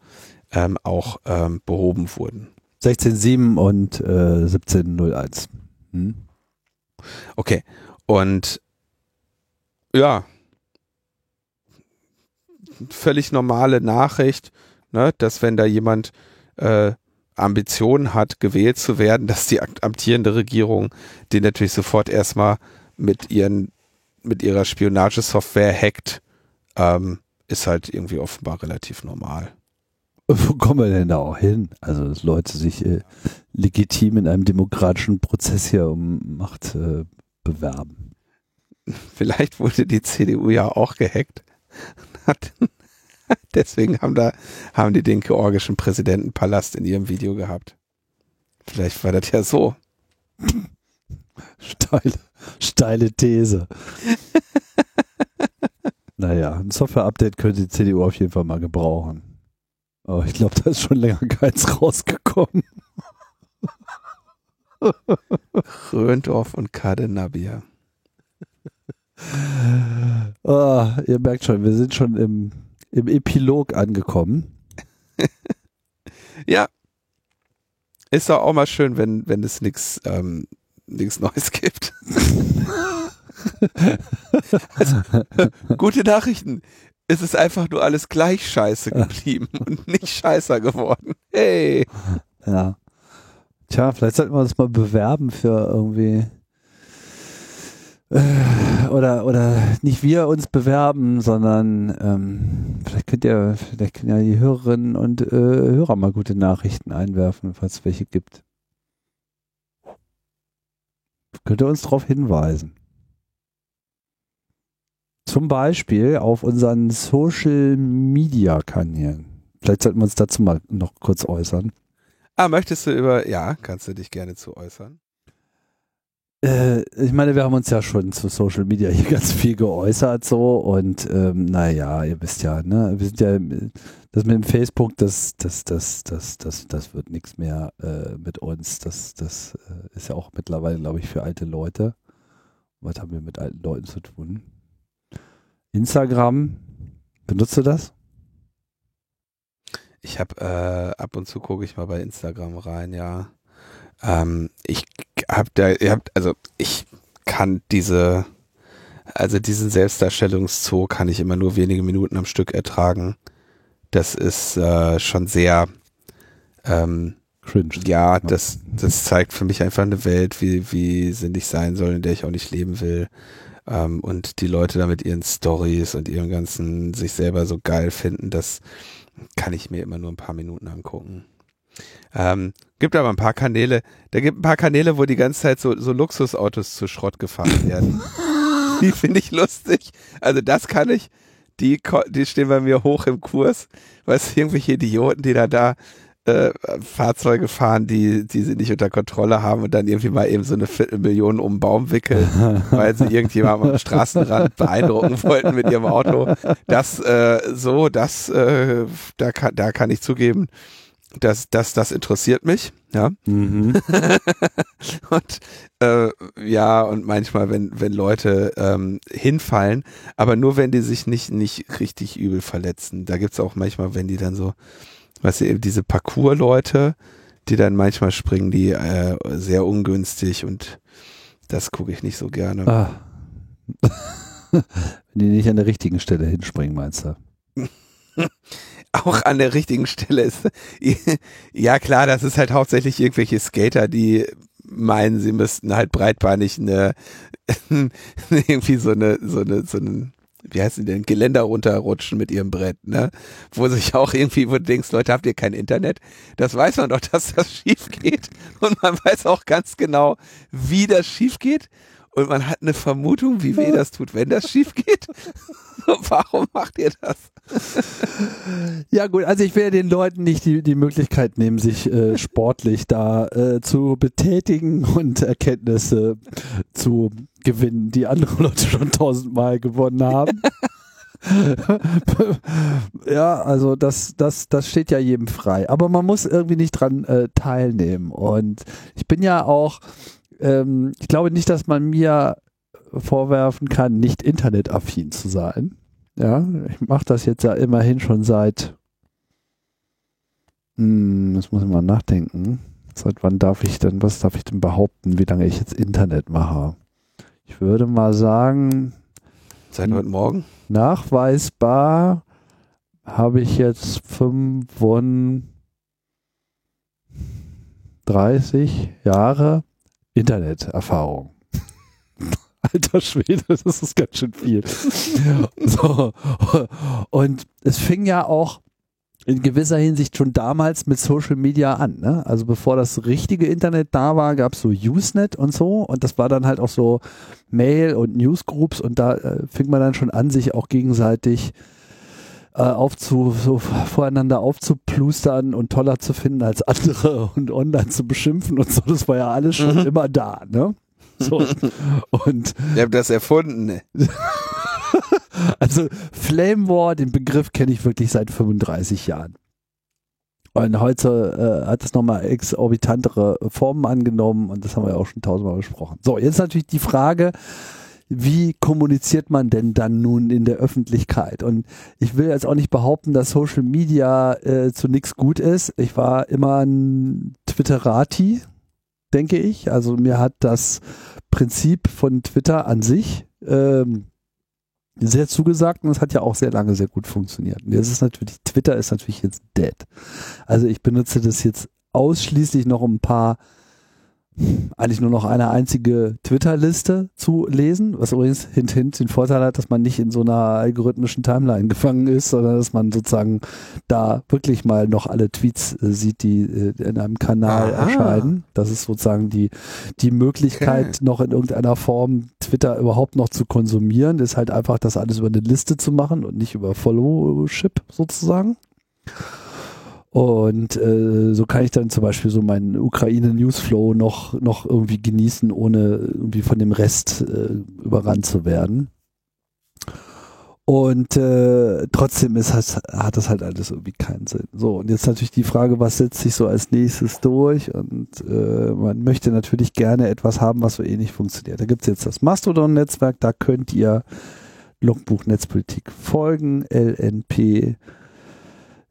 ähm, auch ähm, behoben wurden. 16.7 und äh, 17.01. Hm? Okay. Und ja, völlig normale Nachricht, ne, dass wenn da jemand äh, Ambitionen hat, gewählt zu werden, dass die amtierende Regierung den natürlich sofort erstmal mit ihren mit ihrer Spionagesoftware hackt, ähm, ist halt irgendwie offenbar relativ normal. Wo kommen wir denn da auch hin? Also, dass Leute sich äh, legitim in einem demokratischen Prozess hier um Macht äh, bewerben. Vielleicht wurde die CDU ja auch gehackt. Deswegen haben da, haben die den georgischen Präsidentenpalast in ihrem Video gehabt. Vielleicht war das ja so. Steile, steile These. naja, ein Software-Update könnte die CDU auf jeden Fall mal gebrauchen. Aber ich glaube, da ist schon länger keins rausgekommen. Röndorf und Kadenabia. Oh, ihr merkt schon, wir sind schon im, im Epilog angekommen. ja. Ist doch auch mal schön, wenn, wenn es nichts ähm, nichts Neues gibt. also, gute Nachrichten. Es ist einfach nur alles gleich scheiße geblieben und nicht scheißer geworden. Hey. Ja. Tja, vielleicht sollten wir uns mal bewerben für irgendwie äh, oder oder nicht wir uns bewerben, sondern ähm, vielleicht könnt ihr, vielleicht können ja die Hörerinnen und äh, Hörer mal gute Nachrichten einwerfen, falls es welche gibt. Könnt ihr uns darauf hinweisen. Zum Beispiel auf unseren Social Media Kanälen. Vielleicht sollten wir uns dazu mal noch kurz äußern. Ah, möchtest du über, ja, kannst du dich gerne zu äußern? Äh, ich meine, wir haben uns ja schon zu Social Media hier ganz viel geäußert so und ähm, naja, ihr wisst ja, ne, wir sind ja, das mit dem Facebook, das, das, das, das, das, das wird nichts mehr äh, mit uns. Das, das äh, ist ja auch mittlerweile, glaube ich, für alte Leute. Was haben wir mit alten Leuten zu tun? Instagram, benutzt du das? Ich habe äh, ab und zu gucke ich mal bei Instagram rein, ja. Ähm, ich habe da, ihr habt, also ich kann diese, also diesen Selbstdarstellungszoo kann ich immer nur wenige Minuten am Stück ertragen. Das ist äh, schon sehr ähm, cringe. Ja, das, das zeigt für mich einfach eine Welt, wie, wie sie nicht sein soll, in der ich auch nicht leben will. Ähm, und die Leute da mit ihren Stories und ihrem ganzen sich selber so geil finden, das kann ich mir immer nur ein paar Minuten angucken. Ähm, gibt aber ein paar Kanäle, da gibt ein paar Kanäle, wo die ganze Zeit so, so Luxusautos zu Schrott gefahren werden. die finde ich lustig. Also das kann ich, die, die stehen bei mir hoch im Kurs. Weißt du, irgendwelche Idioten, die da da äh, Fahrzeuge fahren, die, die sie nicht unter Kontrolle haben und dann irgendwie mal eben so eine Viertelmillion um den Baum wickeln, weil sie irgendjemand am Straßenrand beeindrucken wollten mit ihrem Auto. Das äh, so, das, äh, da kann, da kann ich zugeben, das, das, das interessiert mich, ja. Mhm. und äh, ja, und manchmal, wenn, wenn Leute ähm, hinfallen, aber nur wenn die sich nicht, nicht richtig übel verletzen. Da gibt's auch manchmal, wenn die dann so, weißt du, eben diese Parcours-Leute, die dann manchmal springen, die äh, sehr ungünstig und das gucke ich nicht so gerne. Ah. wenn die nicht an der richtigen Stelle hinspringen, meinst du? auch an der richtigen Stelle ist. ja klar, das ist halt hauptsächlich irgendwelche Skater, die meinen, sie müssten halt breitbeinig eine irgendwie so eine so eine so ein wie heißt denn Geländer runterrutschen mit ihrem Brett, ne? Wo sich auch irgendwie, wo du denkst, Leute, habt ihr kein Internet? Das weiß man doch, dass das schief geht. Und man weiß auch ganz genau, wie das schief geht und man hat eine Vermutung, wie weh das tut, wenn das schief geht. Warum macht ihr das? ja gut, also ich will den Leuten nicht die, die Möglichkeit nehmen, sich äh, sportlich da äh, zu betätigen und Erkenntnisse zu gewinnen, die andere Leute schon tausendmal gewonnen haben. ja, also das, das, das steht ja jedem frei. Aber man muss irgendwie nicht dran äh, teilnehmen. Und ich bin ja auch ähm, ich glaube nicht, dass man mir vorwerfen kann, nicht internetaffin zu sein. Ja, ich mache das jetzt ja immerhin schon seit, hm, das muss ich mal nachdenken. Seit wann darf ich denn, was darf ich denn behaupten, wie lange ich jetzt Internet mache? Ich würde mal sagen, Seit heute Morgen? nachweisbar habe ich jetzt 35 Jahre Interneterfahrung. Alter Schwede, das ist ganz schön viel. so. Und es fing ja auch in gewisser Hinsicht schon damals mit Social Media an. Ne? Also bevor das richtige Internet da war, gab es so Usenet und so. Und das war dann halt auch so Mail und Newsgroups. Und da äh, fing man dann schon an, sich auch gegenseitig äh, aufzu, so voreinander aufzuplustern und toller zu finden als andere und online zu beschimpfen und so. Das war ja alles schon Mhm. immer da. Ne? So. und Ihr habt das erfunden. ne? also Flame War, den Begriff kenne ich wirklich seit 35 Jahren. Und heute äh, hat es nochmal exorbitantere Formen angenommen und das haben wir ja auch schon tausendmal besprochen. So, jetzt natürlich die Frage, wie kommuniziert man denn dann nun in der Öffentlichkeit? Und ich will jetzt auch nicht behaupten, dass Social Media äh, zu nichts gut ist. Ich war immer ein Twitterati, denke ich. Also mir hat das Prinzip von Twitter an sich ähm, sehr zugesagt und es hat ja auch sehr lange sehr gut funktioniert. Und jetzt ist natürlich, Twitter ist natürlich jetzt dead. Also ich benutze das jetzt ausschließlich noch ein paar, eigentlich nur noch eine einzige Twitter-Liste zu lesen, was übrigens hint hint den Vorteil hat, dass man nicht in so einer algorithmischen Timeline gefangen ist, sondern dass man sozusagen da wirklich mal noch alle Tweets äh, sieht, die äh, in einem Kanal Aha. erscheinen. Das ist sozusagen die, die Möglichkeit, noch in irgendeiner Form Twitter überhaupt noch zu konsumieren, ist halt einfach das alles über eine Liste zu machen und nicht über Followship sozusagen. Und äh, so kann ich dann zum Beispiel so meinen Ukraine-Newsflow noch, noch irgendwie genießen, ohne irgendwie von dem Rest äh, überrannt zu werden. Und äh, trotzdem ist das, hat das halt alles irgendwie keinen Sinn. So, und jetzt natürlich die Frage, was setzt sich so als nächstes durch? Und äh, man möchte natürlich gerne etwas haben, was so ähnlich funktioniert. Da gibt's jetzt das Mastodon-Netzwerk, da könnt ihr Logbuch Netzpolitik folgen, LNP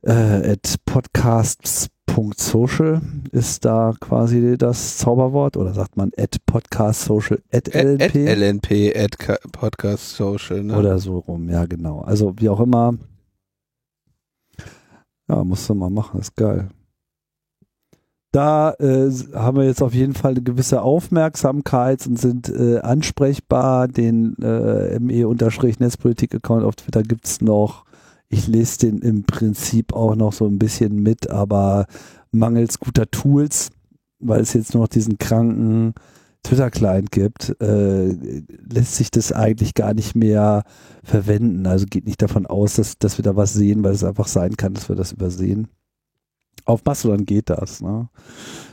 äh, at podcasts.social ist da quasi das Zauberwort oder sagt man at podcastsocial at At, at LNP LNP, at Ka- Podcast Social. Ne? oder so rum, ja genau. Also wie auch immer. Ja, musst du mal machen, ist geil. Da äh, haben wir jetzt auf jeden Fall eine gewisse Aufmerksamkeit und sind äh, ansprechbar. Den äh, ME-Netzpolitik-Account auf Twitter gibt's noch. Ich lese den im Prinzip auch noch so ein bisschen mit, aber mangels guter Tools, weil es jetzt nur noch diesen kranken Twitter-Client gibt, äh, lässt sich das eigentlich gar nicht mehr verwenden. Also geht nicht davon aus, dass, dass wir da was sehen, weil es einfach sein kann, dass wir das übersehen. Auf Mastodon geht das. Ne?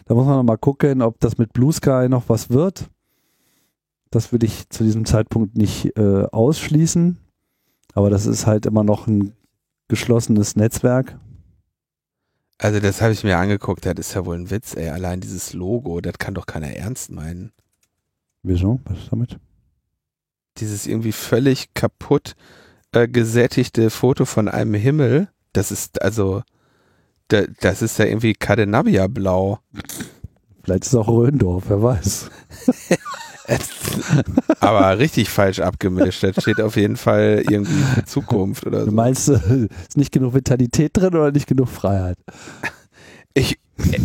Da muss man noch mal gucken, ob das mit Blue Sky noch was wird. Das würde ich zu diesem Zeitpunkt nicht äh, ausschließen. Aber das ist halt immer noch ein geschlossenes Netzwerk. Also das habe ich mir angeguckt, das ist ja wohl ein Witz, ey. Allein dieses Logo, das kann doch keiner ernst meinen. Wieso? Was ist damit? Dieses irgendwie völlig kaputt äh, gesättigte Foto von einem Himmel, das ist also, da, das ist ja irgendwie Cadenabia blau. Vielleicht ist es auch Röndorf, wer weiß. Aber richtig falsch abgemischt. Da steht auf jeden Fall irgendwie für Zukunft oder Du so. meinst, äh, ist nicht genug Vitalität drin oder nicht genug Freiheit? Ich,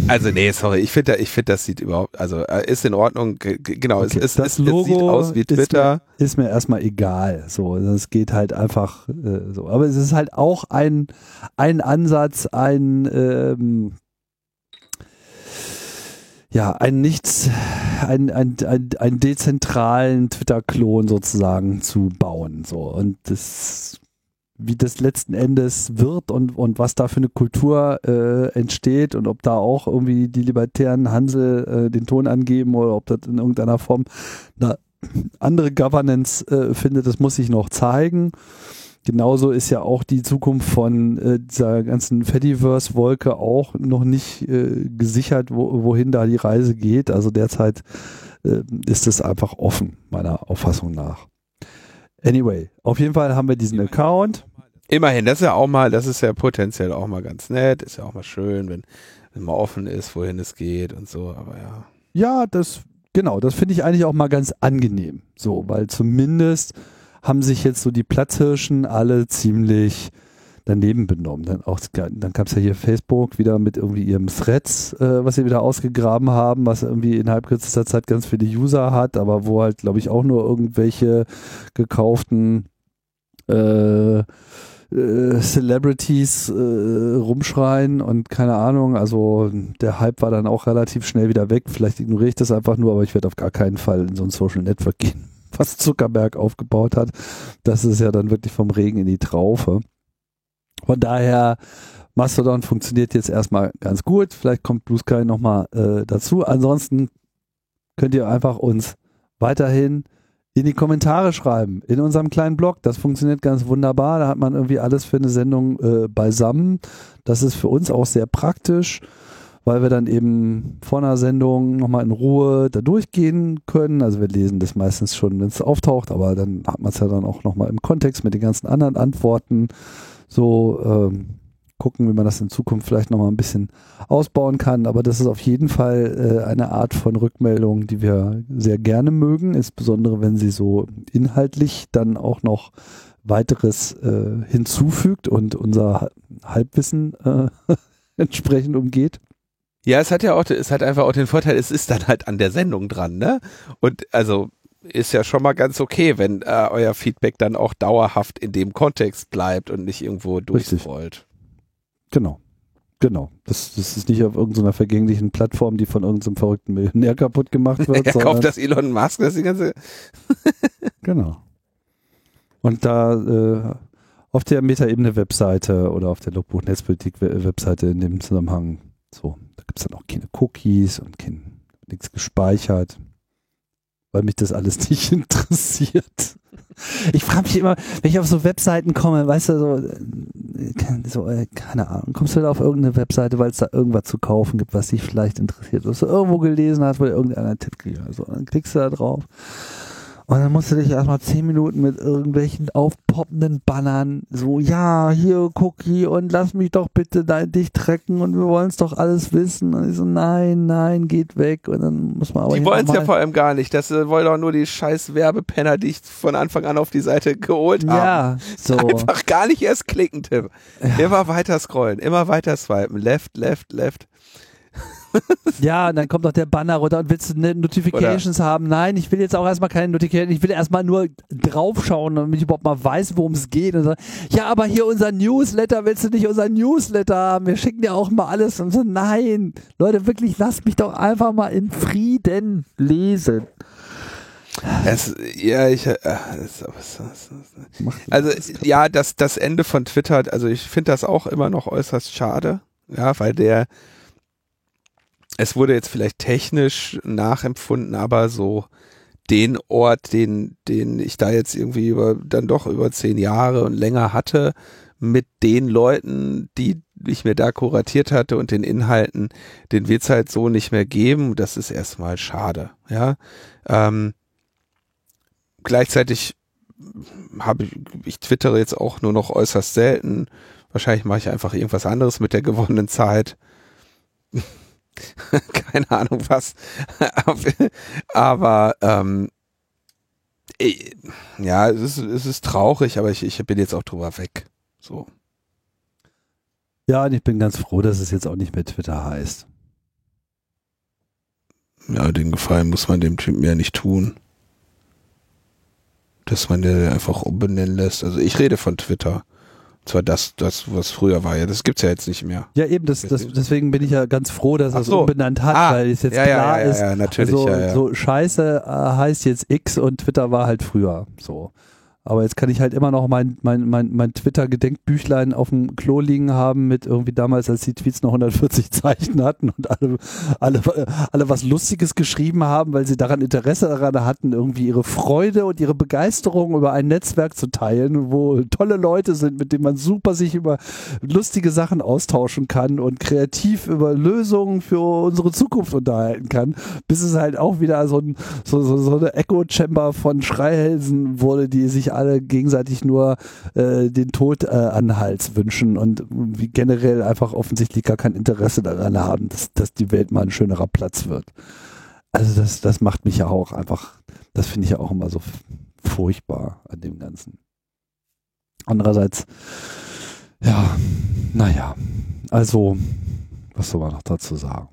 also nee, sorry, ich finde, ich finde, das sieht überhaupt, also äh, ist in Ordnung. Genau, Okay, es, es, das es, es Logo sieht aus wie ist Twitter. Ist mir erstmal egal. So, es geht halt einfach äh, so. Aber es ist halt auch ein, ein Ansatz, ein ähm, ja, ein nichts, ein, ein, ein, ein dezentralen Twitter-Klon sozusagen zu bauen. So. Und das, wie das letzten Endes wird und, und was da für eine Kultur äh, entsteht und ob da auch irgendwie die libertären Hansel äh, den Ton angeben oder ob das in irgendeiner Form eine andere Governance äh, findet, das muss sich noch zeigen. Genauso ist ja auch die Zukunft von äh, dieser ganzen Fediverse-Wolke auch noch nicht äh, gesichert, wo, wohin da die Reise geht. Also derzeit äh, ist es einfach offen, meiner Auffassung nach. Anyway, auf jeden Fall haben wir diesen Account. Immerhin, das ist ja auch mal, das ist ja potenziell auch mal ganz nett, ist ja auch mal schön, wenn, wenn man offen ist, wohin es geht und so, aber ja. Ja, das, genau, das finde ich eigentlich auch mal ganz angenehm. So, weil zumindest haben sich jetzt so die Platzhirschen alle ziemlich daneben benommen. Dann, auch, dann gab es ja hier Facebook wieder mit irgendwie ihrem Threads, äh, was sie wieder ausgegraben haben, was irgendwie innerhalb kürzester Zeit ganz viele User hat, aber wo halt, glaube ich, auch nur irgendwelche gekauften äh, äh, Celebrities äh, rumschreien und keine Ahnung, also der Hype war dann auch relativ schnell wieder weg. Vielleicht ignoriere ich das einfach nur, aber ich werde auf gar keinen Fall in so ein Social Network gehen, was Zuckerberg aufgebaut hat. Das ist ja dann wirklich vom Regen in die Traufe. Von daher, Mastodon funktioniert jetzt erstmal ganz gut. Vielleicht kommt Blue Sky nochmal äh, dazu. Ansonsten könnt ihr einfach uns weiterhin in die Kommentare schreiben, in unserem kleinen Blog. Das funktioniert ganz wunderbar. Da hat man irgendwie alles für eine Sendung äh, beisammen. Das ist für uns auch sehr praktisch, weil wir dann eben vor einer Sendung nochmal in Ruhe da durchgehen können. Also wir lesen das meistens schon, wenn es auftaucht, aber dann hat man es ja dann auch nochmal im Kontext mit den ganzen anderen Antworten so ähm, gucken, wie man das in Zukunft vielleicht nochmal ein bisschen ausbauen kann. Aber das ist auf jeden Fall äh, eine Art von Rückmeldung, die wir sehr gerne mögen, insbesondere wenn sie so inhaltlich dann auch noch weiteres äh, hinzufügt und unser Halbwissen äh, entsprechend umgeht. Ja, es hat ja auch, es hat einfach auch den Vorteil, es ist dann halt an der Sendung dran, ne? Und also ist ja schon mal ganz okay, wenn äh, euer Feedback dann auch dauerhaft in dem Kontext bleibt und nicht irgendwo durchscrollt. Genau. Genau. Das, das ist nicht auf irgendeiner vergänglichen Plattform, die von irgendeinem verrückten Millionär kaputt gemacht wird. er kauft das Elon Musk, das ist die ganze. genau. Und da äh, auf der Metaebene-Webseite oder auf der Logbuch Netzpolitik-Webseite in dem Zusammenhang, so, da gibt es dann auch keine Cookies und kein, nichts gespeichert weil mich das alles nicht interessiert. Ich frage mich immer, wenn ich auf so Webseiten komme, weißt du, so, äh, so äh, keine Ahnung, kommst du da auf irgendeine Webseite, weil es da irgendwas zu kaufen gibt, was dich vielleicht interessiert, was du irgendwo gelesen hast, wo irgendeiner Tipp kriegt. Also, dann klickst du da drauf und dann musst du dich erstmal zehn Minuten mit irgendwelchen aufpoppenden Bannern so, ja, hier Cookie und lass mich doch bitte da, dich trecken und wir wollen es doch alles wissen. Und ich so, nein, nein, geht weg. Und dann muss man aber. Die wollen es ja vor allem gar nicht. Das äh, wollen doch nur die scheiß Werbepenner, die ich von Anfang an auf die Seite geholt habe. Ja, so. Einfach gar nicht erst klicken, Tim. Ja. Immer weiter scrollen, immer weiter swipen. Left, left, left ja, und dann kommt noch der Banner runter und willst du ne Notifications Oder haben? Nein, ich will jetzt auch erstmal keine Notifications, ich will erstmal nur draufschauen, damit ich überhaupt mal weiß, worum es geht. So, ja, aber hier unser Newsletter, willst du nicht unser Newsletter haben? Wir schicken dir auch mal alles. Und so, nein, Leute, wirklich, lasst mich doch einfach mal in Frieden lesen. Es, ja, ich, äh, also ja, das, das Ende von Twitter, also ich finde das auch immer noch äußerst schade, ja, weil der, es wurde jetzt vielleicht technisch nachempfunden, aber so den Ort, den, den ich da jetzt irgendwie über, dann doch über zehn Jahre und länger hatte, mit den Leuten, die ich mir da kuratiert hatte und den Inhalten, den wird es halt so nicht mehr geben. Das ist erstmal schade, ja. Ähm, gleichzeitig habe ich, ich twittere jetzt auch nur noch äußerst selten. Wahrscheinlich mache ich einfach irgendwas anderes mit der gewonnenen Zeit. keine Ahnung was. aber ähm, ja, es ist, es ist traurig, aber ich, ich bin jetzt auch drüber weg. So. Ja, und ich bin ganz froh, dass es jetzt auch nicht mehr Twitter heißt. Ja, den Gefallen muss man dem Typen ja nicht tun. Dass man den einfach umbenennen lässt. Also ich rede von Twitter zwar das, das, was früher war, ja, das gibt's ja jetzt nicht mehr. Ja, eben, das, das, deswegen bin ich ja ganz froh, dass er es so. umbenannt hat, ah, weil es jetzt ja, klar ja, ja, ist. Ja, natürlich, also, so Scheiße äh, heißt jetzt X und Twitter war halt früher so. Aber jetzt kann ich halt immer noch mein, mein, mein, mein Twitter-Gedenkbüchlein auf dem Klo liegen haben mit irgendwie damals, als die Tweets noch 140 Zeichen hatten und alle, alle, alle was Lustiges geschrieben haben, weil sie daran Interesse daran hatten, irgendwie ihre Freude und ihre Begeisterung über ein Netzwerk zu teilen, wo tolle Leute sind, mit denen man super sich über lustige Sachen austauschen kann und kreativ über Lösungen für unsere Zukunft unterhalten kann, bis es halt auch wieder so, ein, so, so, so eine Echo-Chamber von Schreihälsen wurde, die sich alle gegenseitig nur äh, den Tod äh, an Hals wünschen und generell einfach offensichtlich gar kein Interesse daran haben, dass, dass die Welt mal ein schönerer Platz wird. Also das, das macht mich ja auch einfach, das finde ich ja auch immer so furchtbar an dem Ganzen. Andererseits, ja, naja, also, was soll man noch dazu sagen?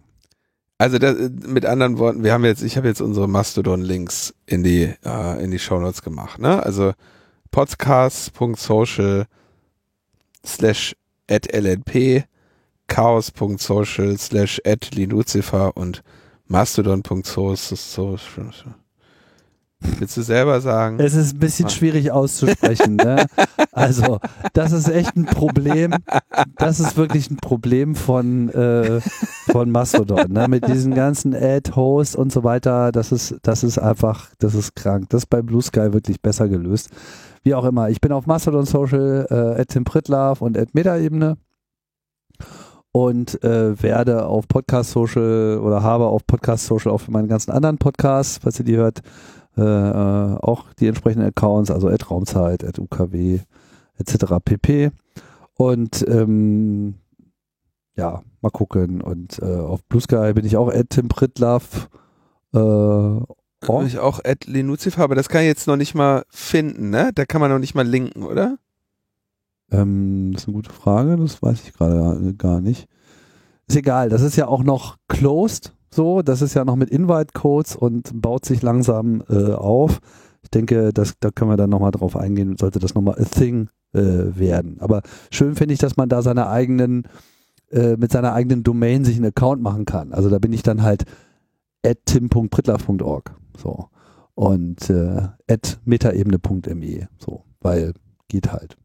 Also das, mit anderen Worten, wir haben jetzt, ich habe jetzt unsere Mastodon-Links in die äh, in die Shownotes gemacht. Ne? Also podcast.social slash at lnp, chaos.social slash at linucifer und mastodon.social. Willst du selber sagen? Es ist ein bisschen schwierig auszusprechen. Ne? Also, das ist echt ein Problem. Das ist wirklich ein Problem von, äh, von Mastodon. Ne? Mit diesen ganzen Ad-Hosts und so weiter. Das ist, das ist einfach, das ist krank. Das ist bei Blue Sky wirklich besser gelöst. Wie auch immer. Ich bin auf Mastodon Social, äh, at Tim Pritlove und at Metaebene und äh, werde auf Podcast Social oder habe auf Podcast Social auch für meine ganzen anderen Podcasts, falls ihr die hört, äh, äh, auch die entsprechenden Accounts, also at Raumzeit, at UKW, etc. pp. Und ähm, ja, mal gucken. Und äh, auf Blue Sky bin ich auch at Tim Pritlove. Äh, oh. Bin ich auch at Linuzifer, aber das kann ich jetzt noch nicht mal finden, ne? Da kann man noch nicht mal linken, oder? Ähm, das ist eine gute Frage, das weiß ich gerade gar nicht. Ist egal, das ist ja auch noch closed. So, das ist ja noch mit Invite-Codes und baut sich langsam äh, auf. Ich denke, das, da können wir dann nochmal drauf eingehen, sollte das nochmal a thing äh, werden. Aber schön finde ich, dass man da seine eigenen, äh, mit seiner eigenen Domain sich einen Account machen kann. Also da bin ich dann halt at tim.prittler.org. So. Und äh, at metaebene.me. So, weil geht halt.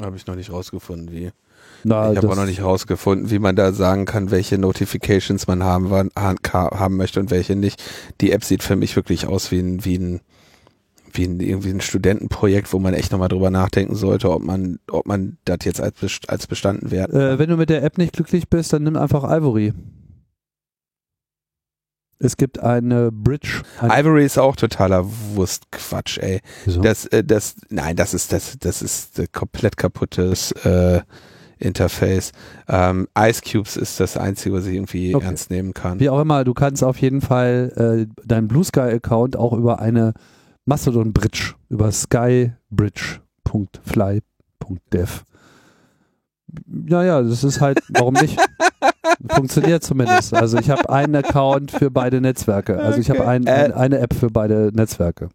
Habe ich noch nicht rausgefunden, wie. Na, ich habe auch noch nicht rausgefunden, wie man da sagen kann, welche Notifications man haben, haben möchte und welche nicht. Die App sieht für mich wirklich aus wie ein, wie ein, wie ein, irgendwie ein Studentenprojekt, wo man echt nochmal drüber nachdenken sollte, ob man, ob man das jetzt als, als bestanden werten äh, Wenn du mit der App nicht glücklich bist, dann nimm einfach Ivory. Es gibt eine Bridge. Eine Ivory ist auch totaler Wurstquatsch, ey. Wieso? Das, äh, das, nein, das ist, das, das ist komplett kaputtes, äh, Interface. Ähm, Ice Cubes ist das einzige, was ich irgendwie Okay. ernst nehmen kann. Wie auch immer, du kannst auf jeden Fall äh, deinen Blue Sky Account auch über eine Mastodon Bridge, über skybridge.fly.dev. Ja, ja, das ist halt, warum nicht? Funktioniert zumindest. Also ich habe einen Account für beide Netzwerke. Also ich habe Okay. ein, Äh. ein, eine App für beide Netzwerke.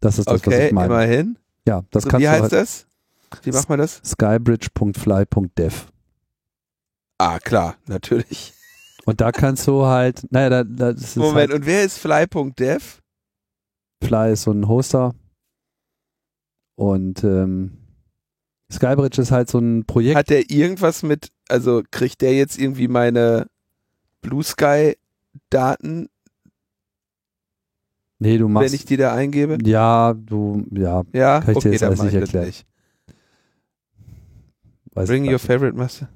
Das ist das, was okay, ich meine. immerhin. Ja, das So, kannst wie du heißt halt. das? Wie macht man das? skybridge.fly.dev. Ah, klar, natürlich. Und da kannst du halt, naja, da, da, das ist Moment, halt, und wer ist fly.dev? Fly ist so ein Hoster. Und ähm, Skybridge ist halt so ein Projekt. Hat der irgendwas mit, also kriegt der jetzt irgendwie meine Blue Sky Daten, nee, du machst. wenn ich die da eingebe? ja, du, ja, Ja, Kann ich dir okay, jetzt dann alles nicht erklären. nicht. Weiß Bring your favorite Master.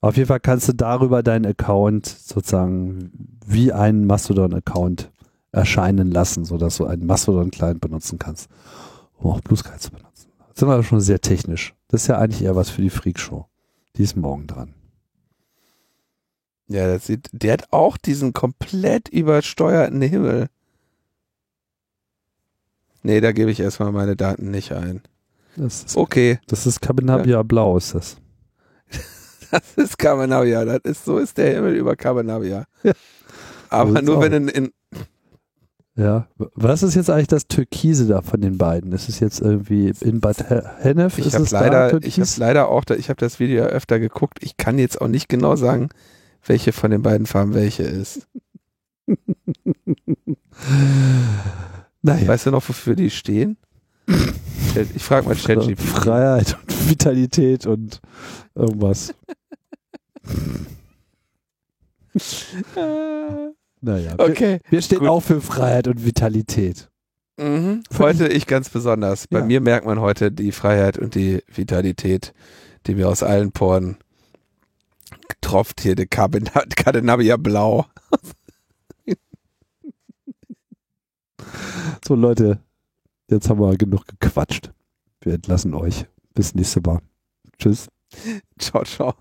Auf jeden Fall kannst du darüber deinen Account sozusagen wie einen Mastodon-Account erscheinen lassen, sodass du einen Mastodon-Client benutzen kannst, um auch Blue Sky zu benutzen. Jetzt sind wir schon sehr technisch. Das ist ja eigentlich eher was für die Freakshow. Die ist morgen dran. Ja, das sieht, der hat auch diesen komplett übersteuerten Himmel. Nee, da gebe ich erstmal meine Daten nicht ein. Das ist, Okay, das ist Cabinabia Blau, ist das. das ist Cabanavia. Das ist, so ist der Himmel über Cabanavia. Ja. Aber nur aus. wenn in, in Ja. Was ist jetzt eigentlich das Türkise da von den beiden? Ist es jetzt irgendwie in Bad He- Hennef? ich habe leider, ich habe leider auch, da, ich habe das Video ja öfter geguckt. Ich kann jetzt auch nicht genau sagen, welche von den beiden Farben welche ist. Naja. Weißt du noch, wofür die stehen? Chat- ich frage mal ChatGPT. Freiheit und Vitalität und irgendwas. Naja. Wir, Okay. wir stehen gut. auch für Freiheit und Vitalität. Mhm. Heute ich ganz besonders. Bei Ja. mir merkt man heute die Freiheit und die Vitalität, die mir aus allen Poren tropft. Hier, der Cadenabia Blau. So Leute, jetzt haben wir genug gequatscht. Wir entlassen euch. Bis nächste Mal. Tschüss. Ciao, ciao.